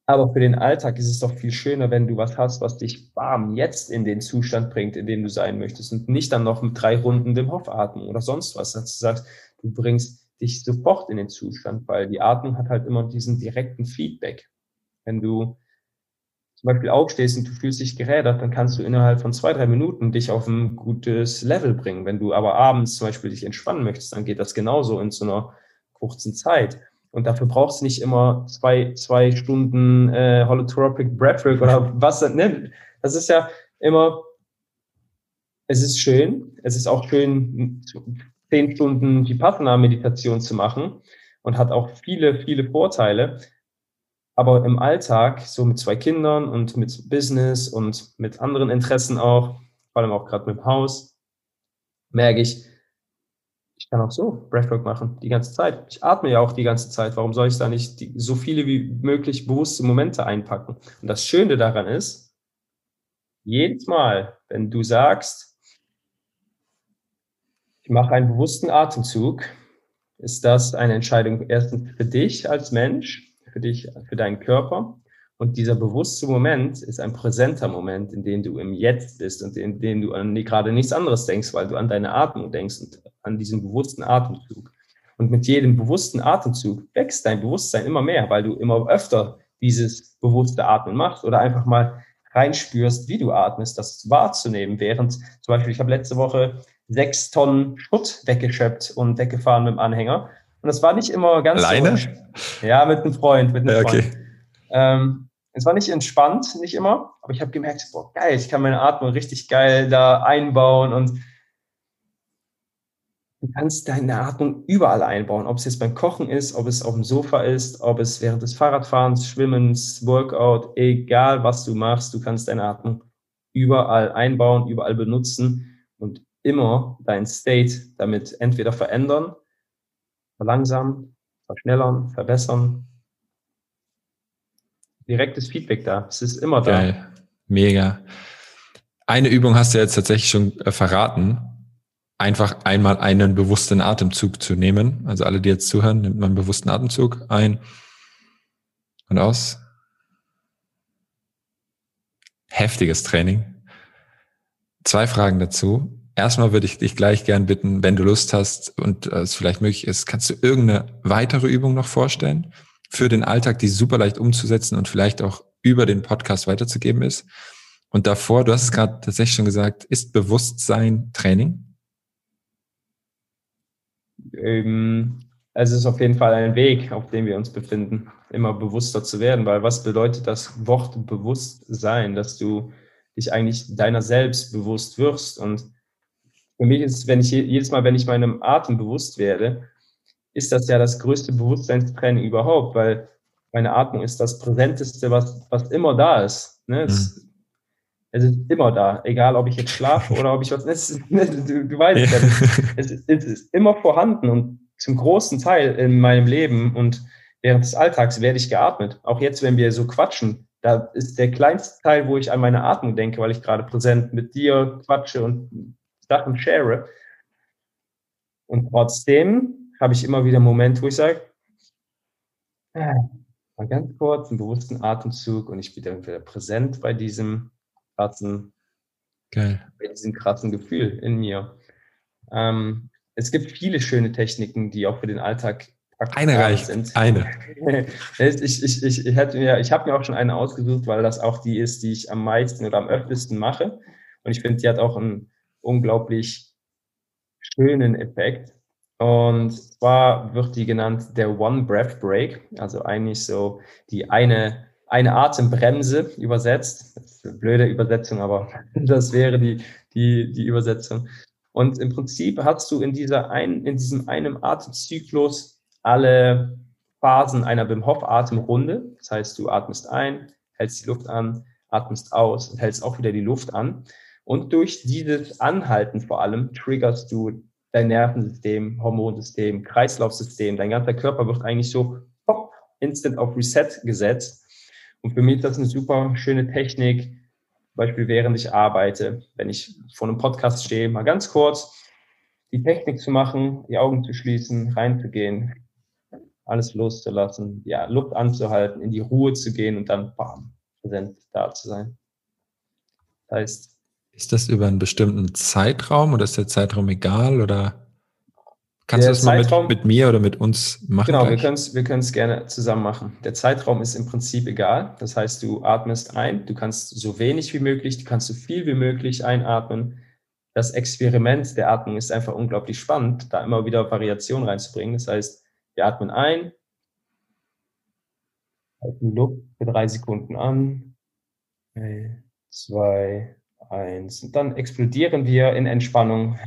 Aber für den Alltag ist es doch viel schöner, wenn du was hast, was dich warm jetzt in den Zustand bringt, in dem du sein möchtest und nicht dann noch mit drei Runden dem Hof atmen oder sonst was. Dass du sagst, du bringst dich sofort in den Zustand, weil die Atmung hat halt immer diesen direkten Feedback. Wenn du zum Beispiel aufstehst und du fühlst dich gerädert, dann kannst du innerhalb von zwei, drei Minuten dich auf ein gutes Level bringen. Wenn du aber abends zum Beispiel dich entspannen möchtest, dann geht das genauso in so einer kurzen Zeit. Und dafür brauchst du nicht immer zwei, zwei Stunden äh, Holotropic Breathwork oder was. Ne? Das ist ja immer, es ist schön, es ist auch schön, zehn Stunden Vipassana-Meditation zu machen und hat auch viele, viele Vorteile. Aber im Alltag, so mit zwei Kindern und mit Business und mit anderen Interessen auch, vor allem auch gerade mit dem Haus, merke ich, ich kann auch so Breathwork machen, die ganze Zeit. Ich atme ja auch die ganze Zeit. Warum soll ich da nicht die, so viele wie möglich bewusste Momente einpacken? Und das Schöne daran ist, jedes Mal, wenn du sagst, ich mache einen bewussten Atemzug, ist das eine Entscheidung erstens für dich als Mensch für dich, für deinen Körper Und dieser bewusste Moment ist ein präsenter Moment, in dem du im Jetzt bist und in dem du an gerade nichts anderes denkst, weil du an deine Atmung denkst und an diesen bewussten Atemzug. Und mit jedem bewussten Atemzug wächst dein Bewusstsein immer mehr, weil du immer öfter dieses bewusste Atmen machst oder einfach mal reinspürst, wie du atmest, das wahrzunehmen. Während zum Beispiel, ich habe letzte Woche sechs Tonnen Schutt weggeschöpft und weggefahren mit dem Anhänger. Und das war nicht immer ganz Alleine? So, ja, mit einem Freund, mit einem ja, okay. Freund. Ähm, es war nicht entspannt, nicht immer, aber ich habe gemerkt, boah, geil, ich kann meine Atmung richtig geil da einbauen und du kannst deine Atmung überall einbauen, ob es jetzt beim Kochen ist, ob es auf dem Sofa ist, ob es während des Fahrradfahrens, Schwimmens, Workout, egal was du machst, du kannst deine Atmung überall einbauen, überall benutzen und immer dein State damit entweder verändern, verlangsamen, verschnellern, verbessern direktes Feedback da. Es ist immer da. Geil. Mega. Eine Übung hast du jetzt tatsächlich schon äh, verraten. Einfach einmal einen bewussten Atemzug zu nehmen. Also alle, die jetzt zuhören, nimmt man einen bewussten Atemzug ein und aus. Heftiges Training. Zwei Fragen dazu. Erstmal würde ich dich gleich gern bitten, wenn du Lust hast und es vielleicht möglich ist, kannst du irgendeine weitere Übung noch vorstellen? für den Alltag, die super leicht umzusetzen und vielleicht auch über den Podcast weiterzugeben ist. Und davor, du hast es gerade tatsächlich schon gesagt, ist Bewusstsein Training? Ähm, es ist auf jeden Fall ein Weg, auf dem wir uns befinden, immer bewusster zu werden, weil was bedeutet das Wort Bewusstsein, dass du dich eigentlich deiner selbst bewusst wirst? Und für mich ist wenn ich jedes Mal, wenn ich meinem Atem bewusst werde, ist das ja das größte Bewusstseinstraining überhaupt, weil meine Atmung ist das Präsenteste, was, was immer da ist. Ne? Es, mhm. es, ist immer da, egal ob ich jetzt schlafe oder ob ich was. Es, du, du weißt ja, es, es, es ist immer vorhanden und zum großen Teil in meinem Leben und während des Alltags werde ich geatmet. Auch jetzt, wenn wir so quatschen, da ist der kleinste Teil, wo ich an meine Atmung denke, weil ich gerade präsent mit dir quatsche und Sachen share. Und trotzdem habe ich immer wieder einen Moment, wo ich sage, äh, mal ganz kurz einen bewussten Atemzug und ich bin dann wieder präsent bei diesem krassen, Geil. bei diesem krassen Gefühl in mir. Ähm, es gibt viele schöne Techniken, die auch für den Alltag eine reicht, sind. eine. ich ich, ich, ich, mir, ich habe mir auch schon eine ausgesucht, weil das auch die ist, die ich am meisten oder am öftesten mache. Und ich finde, die hat auch einen unglaublich schönen Effekt. Und zwar wird die genannt der One Breath Break, also eigentlich so die eine, eine Atembremse übersetzt. Blöde Übersetzung, aber das wäre die, die, die Übersetzung. Und im Prinzip hast du in, dieser ein, in diesem einem Atemzyklus alle Phasen einer Wim Hof Atemrunde. Das heißt, du atmest ein, hältst die Luft an, atmest aus und hältst auch wieder die Luft an. Und durch dieses Anhalten vor allem triggerst du dein Nervensystem, Hormonsystem, Kreislaufsystem, dein ganzer Körper wird eigentlich so pop, instant auf Reset gesetzt. Und für mich ist das eine super schöne Technik, zum Beispiel während ich arbeite, wenn ich vor einem Podcast stehe, mal ganz kurz die Technik zu machen, die Augen zu schließen, reinzugehen, alles loszulassen, ja, Luft anzuhalten, in die Ruhe zu gehen und dann bam, präsent da zu sein. Das heißt, ist das über einen bestimmten Zeitraum oder ist der Zeitraum egal oder kannst der du das mal mit, mit, mir oder mit uns machen? Genau, gleich? wir können es gerne zusammen machen. Der Zeitraum ist im Prinzip egal. Das heißt, du atmest ein, du kannst so wenig wie möglich, du kannst so viel wie möglich einatmen. Das Experiment der Atmung ist einfach unglaublich spannend, da immer wieder Variation reinzubringen. Das heißt, wir atmen ein, halten Luft für drei Sekunden an, zwei, eins. Und dann explodieren wir in Entspannung.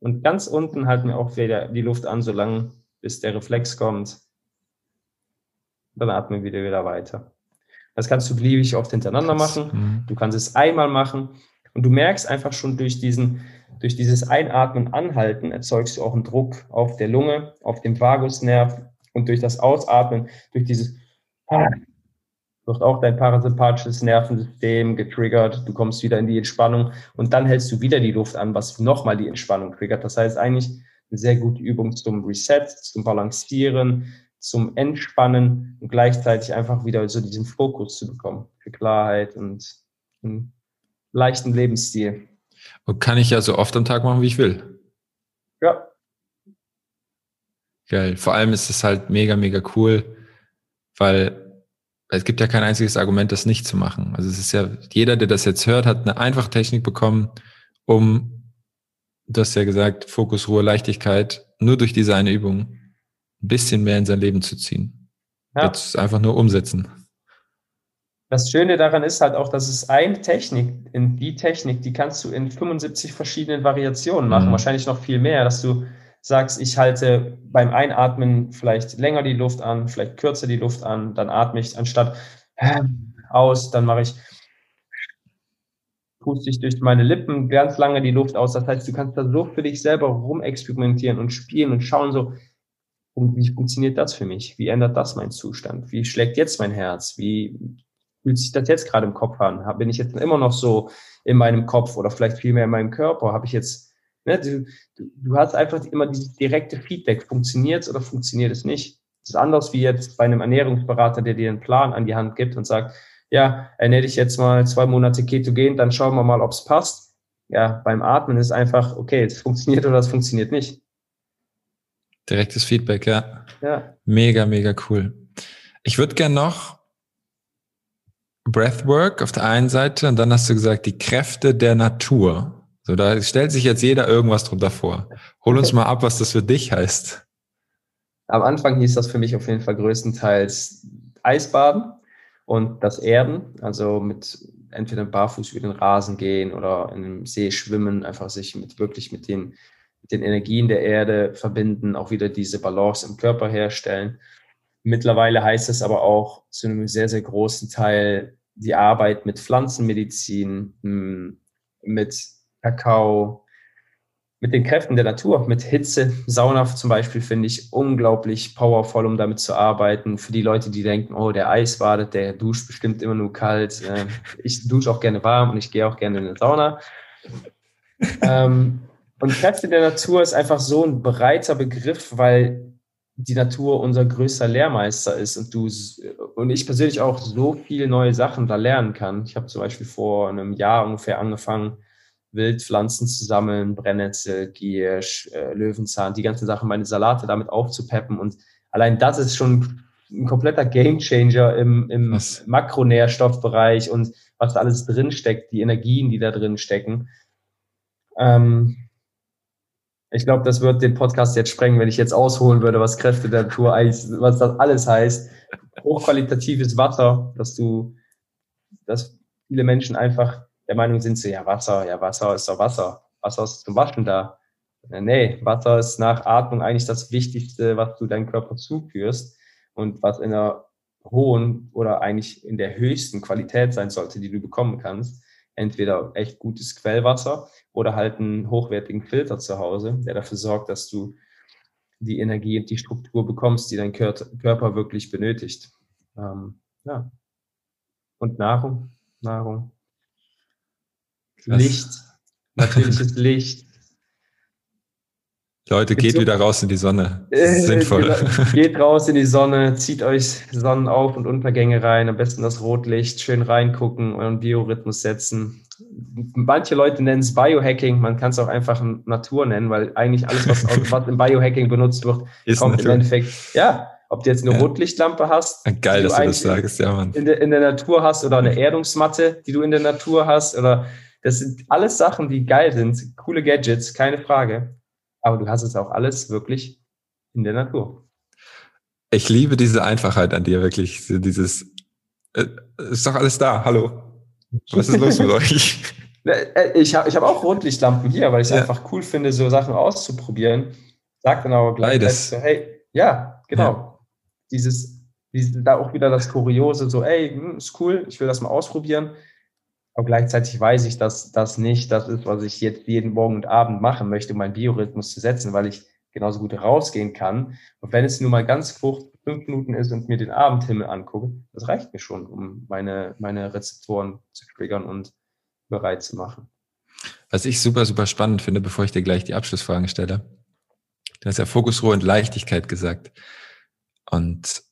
Und ganz unten halten wir auch wieder die Luft an, solange bis der Reflex kommt. Dann atmen wir wieder, wieder weiter. Das kannst du beliebig oft hintereinander machen. Mhm. Du kannst es einmal machen. Und du merkst einfach schon durch diesen, durch dieses Einatmen, Anhalten erzeugst du auch einen Druck auf der Lunge, auf dem Vagusnerv und durch das Ausatmen, durch dieses wird auch dein parasympathisches Nervensystem getriggert, du kommst wieder in die Entspannung und dann hältst du wieder die Luft an, was nochmal die Entspannung triggert. Das heißt eigentlich eine sehr gute Übung zum Reset, zum Balancieren, zum Entspannen und gleichzeitig einfach wieder so diesen Fokus zu bekommen für Klarheit und einen leichten Lebensstil. Und kann ich ja so oft am Tag machen, wie ich will. Ja. Geil. Vor allem ist es halt mega, mega cool, weil es gibt ja kein einziges Argument, das nicht zu machen. Also es ist ja, jeder, der das jetzt hört, hat eine einfache Technik bekommen, um, du hast ja gesagt, Fokus, Ruhe, Leichtigkeit, nur durch diese eine Übung ein bisschen mehr in sein Leben zu ziehen. Ja. Jetzt einfach nur umsetzen. Das Schöne daran ist halt auch, dass es eine Technik, in die Technik, die kannst du in 75 verschiedenen Variationen machen, mhm. wahrscheinlich noch viel mehr, dass du sagst, ich halte beim Einatmen vielleicht länger die Luft an, vielleicht kürzer die Luft an, dann atme ich anstatt aus, dann mache ich puste ich durch meine Lippen ganz lange die Luft aus. Das heißt, du kannst da so für dich selber rumexperimentieren und spielen und schauen so, wie funktioniert das für mich? Wie ändert das meinen Zustand? Wie schlägt jetzt mein Herz? Wie fühlt sich das jetzt gerade im Kopf an? Bin ich jetzt immer noch so in meinem Kopf oder vielleicht viel mehr in meinem Körper? Habe ich jetzt, ne, du, du hast einfach immer dieses direkte Feedback. Funktioniert es oder funktioniert es nicht? Das ist anders wie jetzt bei einem Ernährungsberater, der dir einen Plan an die Hand gibt und sagt, ja, ernähre dich jetzt mal zwei Monate ketogen, dann schauen wir mal, ob es passt. Ja, beim Atmen ist einfach, okay, es funktioniert oder es funktioniert nicht. Direktes Feedback, ja. Ja. Mega, mega cool. Ich würde gern noch Breathwork auf der einen Seite und dann hast du gesagt, die Kräfte der Natur. So, da stellt sich jetzt jeder irgendwas drunter vor. Hol uns mal ab, was das für dich heißt. Am Anfang hieß das für mich auf jeden Fall größtenteils Eisbaden und das Erden, also mit entweder barfuß über den Rasen gehen oder in einem See schwimmen, einfach sich mit wirklich mit den, mit den Energien der Erde verbinden, auch wieder diese Balance im Körper herstellen. Mittlerweile heißt es aber auch zu einem sehr, sehr großen Teil die Arbeit mit Pflanzenmedizin, hm, mit Kakao, mit den Kräften der Natur, mit Hitze. Sauna zum Beispiel finde ich unglaublich powerful, um damit zu arbeiten. Für die Leute, die denken, oh, der Eis badet, der duscht bestimmt immer nur kalt. Äh, ich dusche auch gerne warm und ich gehe auch gerne in die Sauna. ähm, und Kräfte der Natur ist einfach so ein breiter Begriff, weil die Natur unser größter Lehrmeister ist und du und ich persönlich auch so viele neue Sachen da lernen kann. Ich habe zum Beispiel vor einem Jahr ungefähr angefangen, Wildpflanzen zu sammeln, Brennnessel, Giersch, äh, Löwenzahn, die ganzen Sachen, meine Salate damit aufzupeppen und allein das ist schon ein kompletter Gamechanger im, im Makronährstoffbereich und was da alles drinsteckt, die Energien, die da drin stecken. Ähm, ich glaube, das wird den Podcast jetzt sprengen, wenn ich jetzt ausholen würde, was Kräfte der Natur eigentlich, was das alles heißt. Hochqualitatives Wasser, dass du, dass viele Menschen einfach der Meinung sind, so, ja, Wasser, ja, Wasser ist doch Wasser. Wasser ist zum Waschen da. Nee, Wasser ist nach Atmung eigentlich das Wichtigste, was du deinem Körper zuführst und was in einer hohen oder eigentlich in der höchsten Qualität sein sollte, die du bekommen kannst entweder echt gutes Quellwasser oder halt einen hochwertigen Filter zu Hause, der dafür sorgt, dass du die Energie und die Struktur bekommst, die dein Körper wirklich benötigt. Ähm, ja. Und Nahrung, Nahrung. Krass. Licht, natürliches Licht, Leute, geht wieder raus in die Sonne. sinnvoll. Genau. geht raus in die Sonne, zieht euch Sonnenauf- und Untergänge rein, am besten das Rotlicht, schön reingucken, euren Biorhythmus setzen. Manche Leute nennen es Biohacking, man kann es auch einfach Natur nennen, weil eigentlich alles, was, was im Biohacking benutzt wird, Ist kommt Natur. im Endeffekt, ja, ob du jetzt eine ja. Rotlichtlampe hast, geil, dass du das sagst, ja, Mann. In der, in der Natur hast oder eine Erdungsmatte, die du in der Natur hast oder das sind alles Sachen, die geil sind, coole Gadgets, keine Frage aber du hast es auch alles wirklich in der Natur. Ich liebe diese Einfachheit an dir, wirklich. Dieses, äh, ist doch alles da, hallo. Was ist los mit euch? Äh, ich habe ich hab auch Rotlichtlampen hier, weil ich es ja. einfach cool finde, so Sachen auszuprobieren. Sag dann aber gleich, so, hey, ja, genau. Ja. Dieses, dieses, da auch wieder das Kuriose, so, ey, hm, ist cool, ich will das mal ausprobieren. Aber gleichzeitig weiß ich, dass das nicht das ist, was ich jetzt jeden Morgen und Abend machen möchte, um meinen Biorhythmus zu setzen, weil ich genauso gut rausgehen kann. Und wenn es nur mal ganz kurz fünf Minuten ist und mir den Abendhimmel angucke, das reicht mir schon, um meine, meine Rezeptoren zu triggern und bereit zu machen. Was ich super, super spannend finde, bevor ich dir gleich die Abschlussfragen stelle, du hast ja Fokusruhe und Leichtigkeit gesagt. Und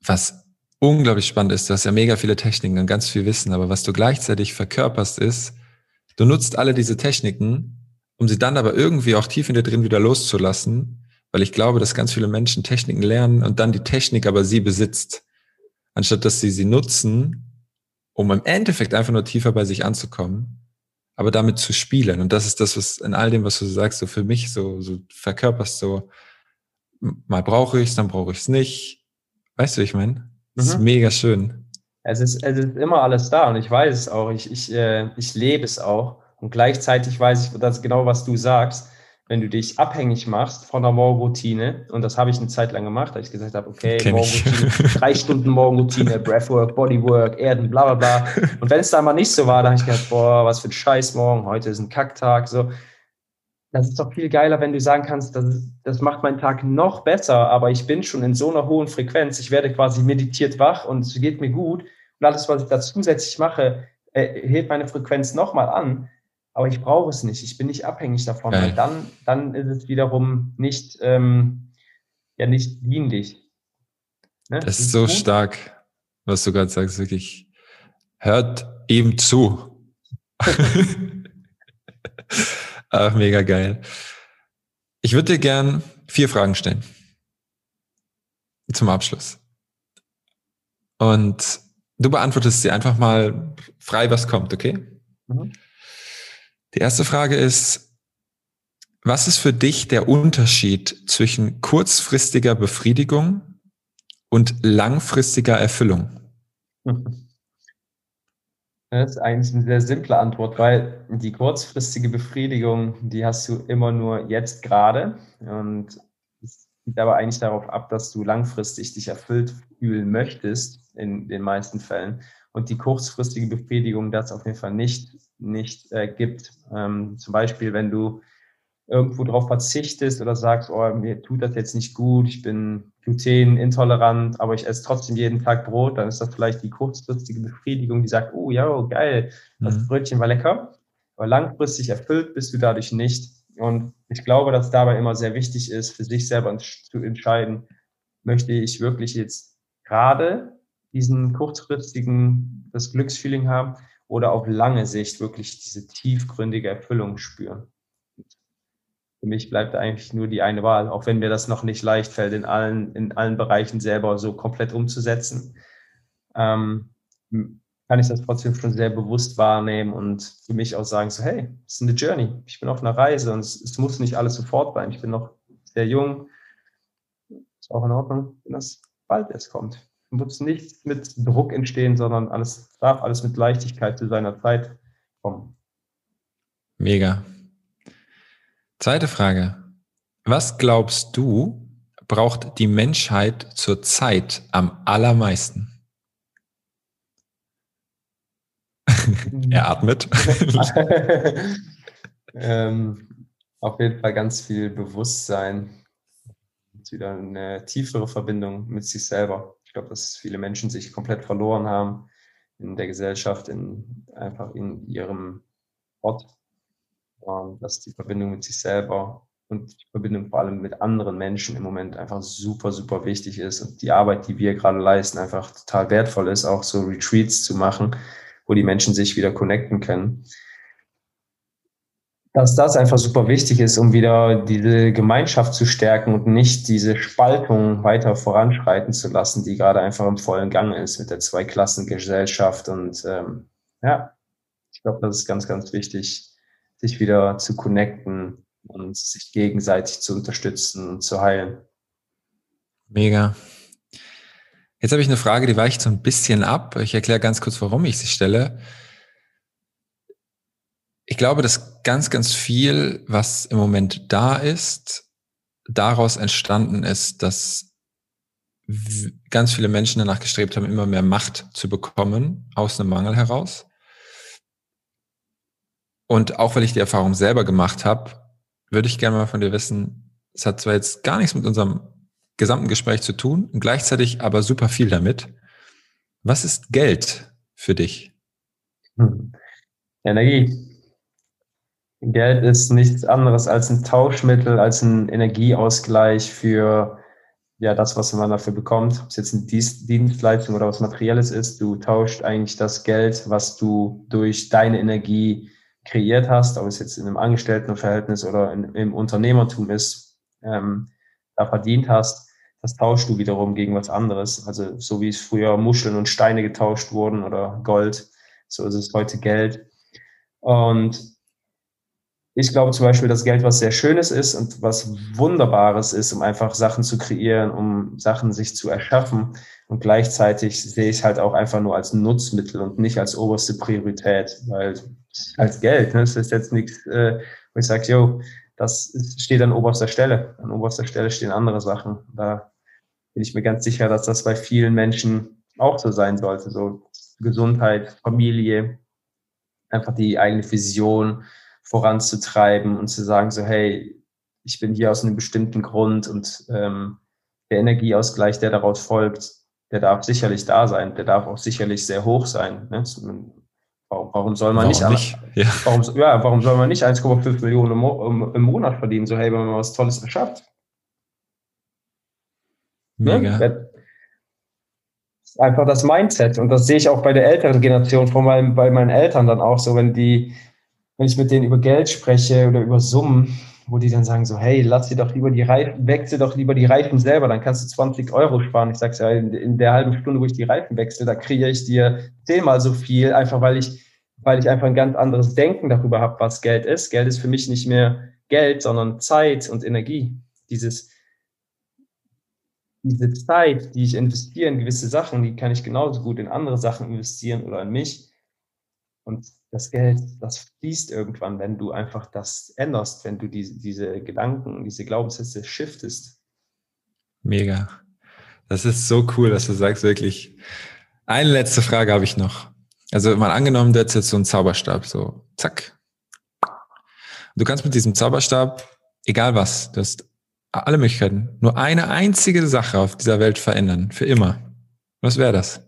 was unglaublich spannend ist, du hast ja mega viele Techniken und ganz viel Wissen, aber was du gleichzeitig verkörperst ist, du nutzt alle diese Techniken, um sie dann aber irgendwie auch tief in dir drin wieder loszulassen, weil ich glaube, dass ganz viele Menschen Techniken lernen und dann die Technik aber sie besitzt, anstatt dass sie sie nutzen, um im Endeffekt einfach nur tiefer bei sich anzukommen, aber damit zu spielen. Und das ist das, was in all dem, was du sagst, so für mich so, so verkörperst, so mal brauche ich es, dann brauche ich es nicht. Weißt du, ich meine? Das mhm. ist mega schön. Es ist, es ist immer alles da und ich weiß es auch. Ich, ich, äh, ich lebe es auch. Und gleichzeitig weiß ich, das genau, was du sagst. Wenn du dich abhängig machst von der Morgenroutine, und das habe ich eine Zeit lang gemacht, da ich gesagt habe, okay, Morgenroutine, drei Stunden Morgenroutine, Breathwork, Bodywork, Erden, bla bla bla. Und wenn es dann mal nicht so war, dann habe ich gedacht, boah, was für ein Scheiß morgen, heute ist ein Kacktag. So, das ist doch viel geiler, wenn du sagen kannst, das, das macht meinen Tag noch besser, aber ich bin schon in so einer hohen Frequenz, ich werde quasi meditiert wach und es geht mir gut und alles, was ich da zusätzlich mache, äh, hebt meine Frequenz nochmal an, aber ich brauche es nicht, ich bin nicht abhängig davon, Geil. weil dann, dann ist es wiederum nicht, ähm, ja, nicht dienlich. Ne? Das ist so gut. stark, was du gerade sagst, wirklich. Hört ihm zu. Ach, mega geil. Ich würde dir gern vier Fragen stellen. Zum Abschluss. Und du beantwortest sie einfach mal frei, was kommt, okay? Mhm. Die erste Frage ist, was ist für dich der Unterschied zwischen kurzfristiger Befriedigung und langfristiger Erfüllung? Mhm. Das ist eigentlich eine sehr simple Antwort, weil die kurzfristige Befriedigung, die hast du immer nur jetzt gerade. Und es geht aber eigentlich darauf ab, dass du langfristig dich erfüllt fühlen möchtest, in den meisten Fällen. Und die kurzfristige Befriedigung das auf jeden Fall nicht, nicht äh, gibt. Ähm, zum Beispiel, wenn du irgendwo darauf verzichtest oder sagst, oh, mir tut das jetzt nicht gut, ich bin glutenintolerant, aber ich esse trotzdem jeden Tag Brot, dann ist das vielleicht die kurzfristige Befriedigung, die sagt, oh ja, oh, geil, das mhm. Brötchen war lecker. Aber langfristig erfüllt bist du dadurch nicht. Und ich glaube, dass dabei immer sehr wichtig ist, für sich selber zu entscheiden, möchte ich wirklich jetzt gerade diesen kurzfristigen, das Glücksfeeling haben oder auf lange Sicht wirklich diese tiefgründige Erfüllung spüren für mich bleibt eigentlich nur die eine Wahl, auch wenn mir das noch nicht leicht fällt, in allen, in allen Bereichen selber so komplett umzusetzen. Ähm, kann ich das trotzdem schon sehr bewusst wahrnehmen und für mich auch sagen, so, hey, es ist eine Journey. Ich bin auf einer Reise und es, es muss nicht alles sofort sein. Ich bin noch sehr jung. Ist auch in Ordnung, wenn das bald erst kommt. Muss nicht mit Druck entstehen, sondern alles darf alles mit Leichtigkeit zu seiner Zeit kommen. Mega. Zweite Frage. Was glaubst du, braucht die Menschheit zurzeit am allermeisten? er atmet. ähm, auf jeden Fall ganz viel Bewusstsein. Wieder eine tiefere Verbindung mit sich selber. Ich glaube, dass viele Menschen sich komplett verloren haben in der Gesellschaft, in, einfach in ihrem Ort dass die Verbindung mit sich selber und die Verbindung vor allem mit anderen Menschen im Moment einfach super, super wichtig ist und die Arbeit, die wir gerade leisten, einfach total wertvoll ist, auch so Retreats zu machen, wo die Menschen sich wieder connecten können. Dass das einfach super wichtig ist, um wieder diese Gemeinschaft zu stärken und nicht diese Spaltung weiter voranschreiten zu lassen, die gerade einfach im vollen Gang ist mit der Zweiklassengesellschaft. Und ähm, ja, ich glaube, das ist ganz, ganz wichtig, sich wieder zu connecten und sich gegenseitig zu unterstützen und zu heilen. Mega. Jetzt habe ich eine Frage, die weicht so ein bisschen ab. Ich erkläre ganz kurz, warum ich sie stelle. Ich glaube, dass ganz, ganz viel, was im Moment da ist, daraus entstanden ist, dass ganz viele Menschen danach gestrebt haben, immer mehr Macht zu bekommen aus einem Mangel heraus. Und auch weil ich die Erfahrung selber gemacht habe, würde ich gerne mal von dir wissen, es hat zwar jetzt gar nichts mit unserem gesamten Gespräch zu tun, gleichzeitig aber super viel damit. Was ist Geld für dich? Hm. Energie. Geld ist nichts anderes als ein Tauschmittel, als ein Energieausgleich für ja das, was man dafür bekommt, ob es jetzt eine Dienstleistung oder was Materielles ist. Du tauscht eigentlich das Geld, was du durch deine Energie kreiert hast, ob es jetzt in einem Angestelltenverhältnis oder in, im Unternehmertum ist, ähm, da verdient hast, das tauschst du wiederum gegen was anderes. Also so wie es früher Muscheln und Steine getauscht wurden oder Gold, so ist es heute Geld. Und ich glaube zum Beispiel, dass Geld was sehr Schönes ist und was Wunderbares ist, um einfach Sachen zu kreieren, um Sachen sich zu erschaffen. Und gleichzeitig sehe ich es halt auch einfach nur als Nutzmittel und nicht als oberste Priorität, weil als Geld, ne? das ist jetzt nichts, äh, wo ich sage, yo, das steht an oberster Stelle. An oberster Stelle stehen andere Sachen. Da bin ich mir ganz sicher, dass das bei vielen Menschen auch so sein sollte. So Gesundheit, Familie, einfach die eigene Vision voranzutreiben und zu sagen, so, hey, ich bin hier aus einem bestimmten Grund und ähm, der Energieausgleich, der daraus folgt, der darf sicherlich da sein, der darf auch sicherlich sehr hoch sein. Ne? Warum, warum soll man warum nicht, nicht? Ja. Warum, ja, warum soll man nicht 1,5 Millionen im, im, Monat verdienen? So, hey, wenn man was Tolles erschafft. Ne? Mega. Ne? einfach das Mindset. Und das sehe ich auch bei der älteren Generation, von meinem, bei meinen Eltern dann auch so, wenn die, wenn ich mit denen über Geld spreche oder über Summen, wo die dann sagen so, hey, lass dir doch lieber die Reifen, wechsel doch lieber die Reifen selber, dann kannst du 20 Euro sparen. Ich sag's ja, in, in der halben Stunde, wo ich die Reifen wechsle, da kriege ich dir zehnmal so viel, einfach weil ich, weil ich einfach ein ganz anderes Denken darüber habe, was Geld ist. Geld ist für mich nicht mehr Geld, sondern Zeit und Energie. Dieses, diese Zeit, die ich investiere in gewisse Sachen, die kann ich genauso gut in andere Sachen investieren oder in mich. Und das Geld, das fließt irgendwann, wenn du einfach das änderst, wenn du die, diese Gedanken, diese Glaubenssätze shiftest. Mega. Das ist so cool, dass du sagst, wirklich. Eine letzte Frage habe ich noch. Also mal angenommen, du hättest jetzt so einen Zauberstab, so zack. Du kannst mit diesem Zauberstab, egal was, du hast alle Möglichkeiten, nur eine einzige Sache auf dieser Welt verändern, für immer. Was wäre das?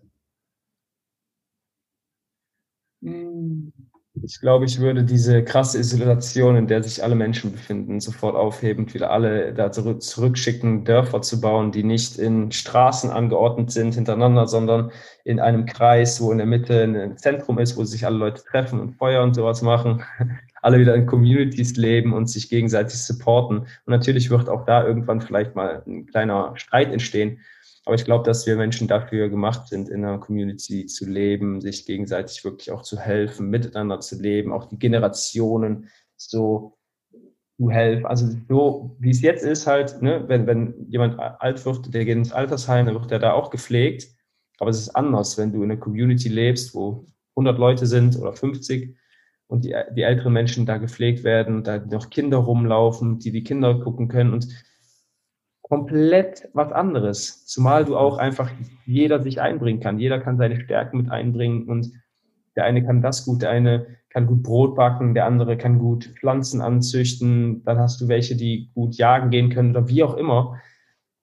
Ich glaube, ich würde diese krasse Isolation, in der sich alle Menschen befinden, sofort aufheben, wieder alle da zurückschicken, Dörfer zu bauen, die nicht in Straßen angeordnet sind hintereinander, sondern in einem Kreis, wo in der Mitte ein Zentrum ist, wo sich alle Leute treffen und Feuer und sowas machen, alle wieder in Communities leben und sich gegenseitig supporten. Und natürlich wird auch da irgendwann vielleicht mal ein kleiner Streit entstehen. Aber ich glaube, dass wir Menschen dafür gemacht sind, in einer Community zu leben, sich gegenseitig wirklich auch zu helfen, miteinander zu leben, auch die Generationen so zu helfen. Also so, wie es jetzt ist halt, ne, wenn, wenn jemand alt wird, der geht ins Altersheim, dann wird er da auch gepflegt. Aber es ist anders, wenn du in einer Community lebst, wo 100 Leute sind oder 50 und die, die älteren Menschen da gepflegt werden, da noch Kinder rumlaufen, die die Kinder gucken können und komplett was anderes. Zumal du auch einfach jeder sich einbringen kann. Jeder kann seine Stärken mit einbringen und der eine kann das gut, der eine kann gut Brot backen, der andere kann gut Pflanzen anzüchten, dann hast du welche, die gut jagen gehen können oder wie auch immer.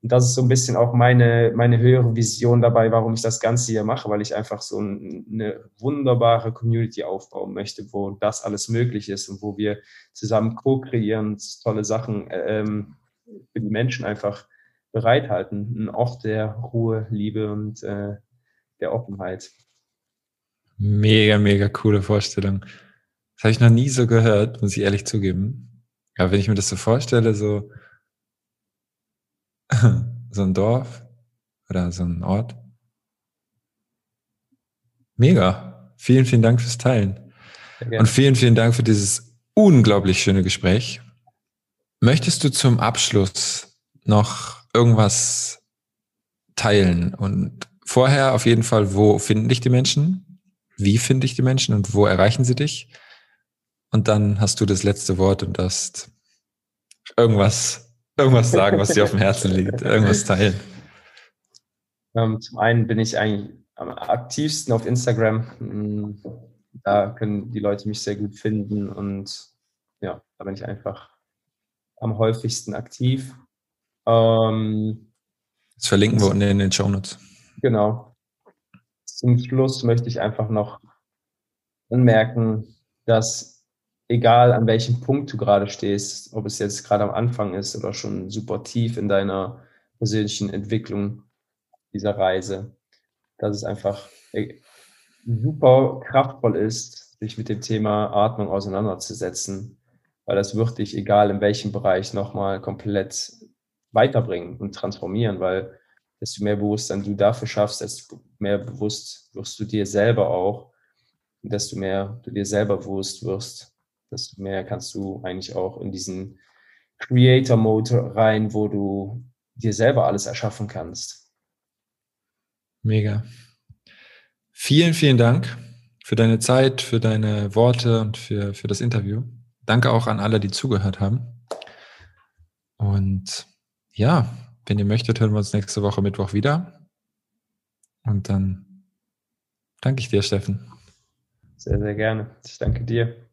Und das ist so ein bisschen auch meine, meine höhere Vision dabei, warum ich das Ganze hier mache, weil ich einfach so eine wunderbare Community aufbauen möchte, wo das alles möglich ist und wo wir zusammen co-kreieren, tolle Sachen ähm, für die Menschen einfach bereithalten. Ein Ort der Ruhe, Liebe und äh, der Offenheit. Mega, mega coole Vorstellung. Das habe ich noch nie so gehört, muss ich ehrlich zugeben. Aber wenn ich mir das so vorstelle, so, so ein Dorf oder so ein Ort. Mega. Vielen, vielen Dank fürs Teilen. Und vielen, vielen Dank für dieses unglaublich schöne Gespräch. Möchtest du zum Abschluss noch irgendwas teilen? Und vorher auf jeden Fall, wo finden dich die Menschen? Wie finde ich die Menschen und wo erreichen sie dich? Und dann hast du das letzte Wort und darfst irgendwas, irgendwas sagen, was dir auf dem Herzen liegt, irgendwas teilen. Ähm, zum einen bin ich eigentlich am aktivsten auf Instagram. Hm, da können die Leute mich sehr gut finden und ja, da bin ich einfach am häufigsten aktiv. Ähm, das verlinken wir unten in den Show Notes. Genau. Zum Schluss möchte ich einfach noch anmerken, dass egal an welchem Punkt du gerade stehst, ob es jetzt gerade am Anfang ist oder schon super tief in deiner persönlichen Entwicklung dieser Reise, dass es einfach äh, super kraftvoll ist, sich mit dem Thema Atmung auseinanderzusetzen, weil das wird dich, egal in welchem Bereich, nochmal komplett weiterbringen und transformieren, weil desto mehr Bewusstsein du dafür schaffst, desto mehr bewusst wirst du dir selber auch. Und desto mehr du dir selber bewusst wirst, desto mehr kannst du eigentlich auch in diesen Creator-Mode rein, wo du dir selber alles erschaffen kannst. Mega. Vielen, vielen Dank für deine Zeit, für deine Worte und für, für das Interview. Danke auch an alle, die zugehört haben. Und ja, wenn ihr möchtet, hören wir uns nächste Woche Mittwoch wieder. Und dann danke ich dir, Steffen. Sehr, sehr gerne. Ich danke dir.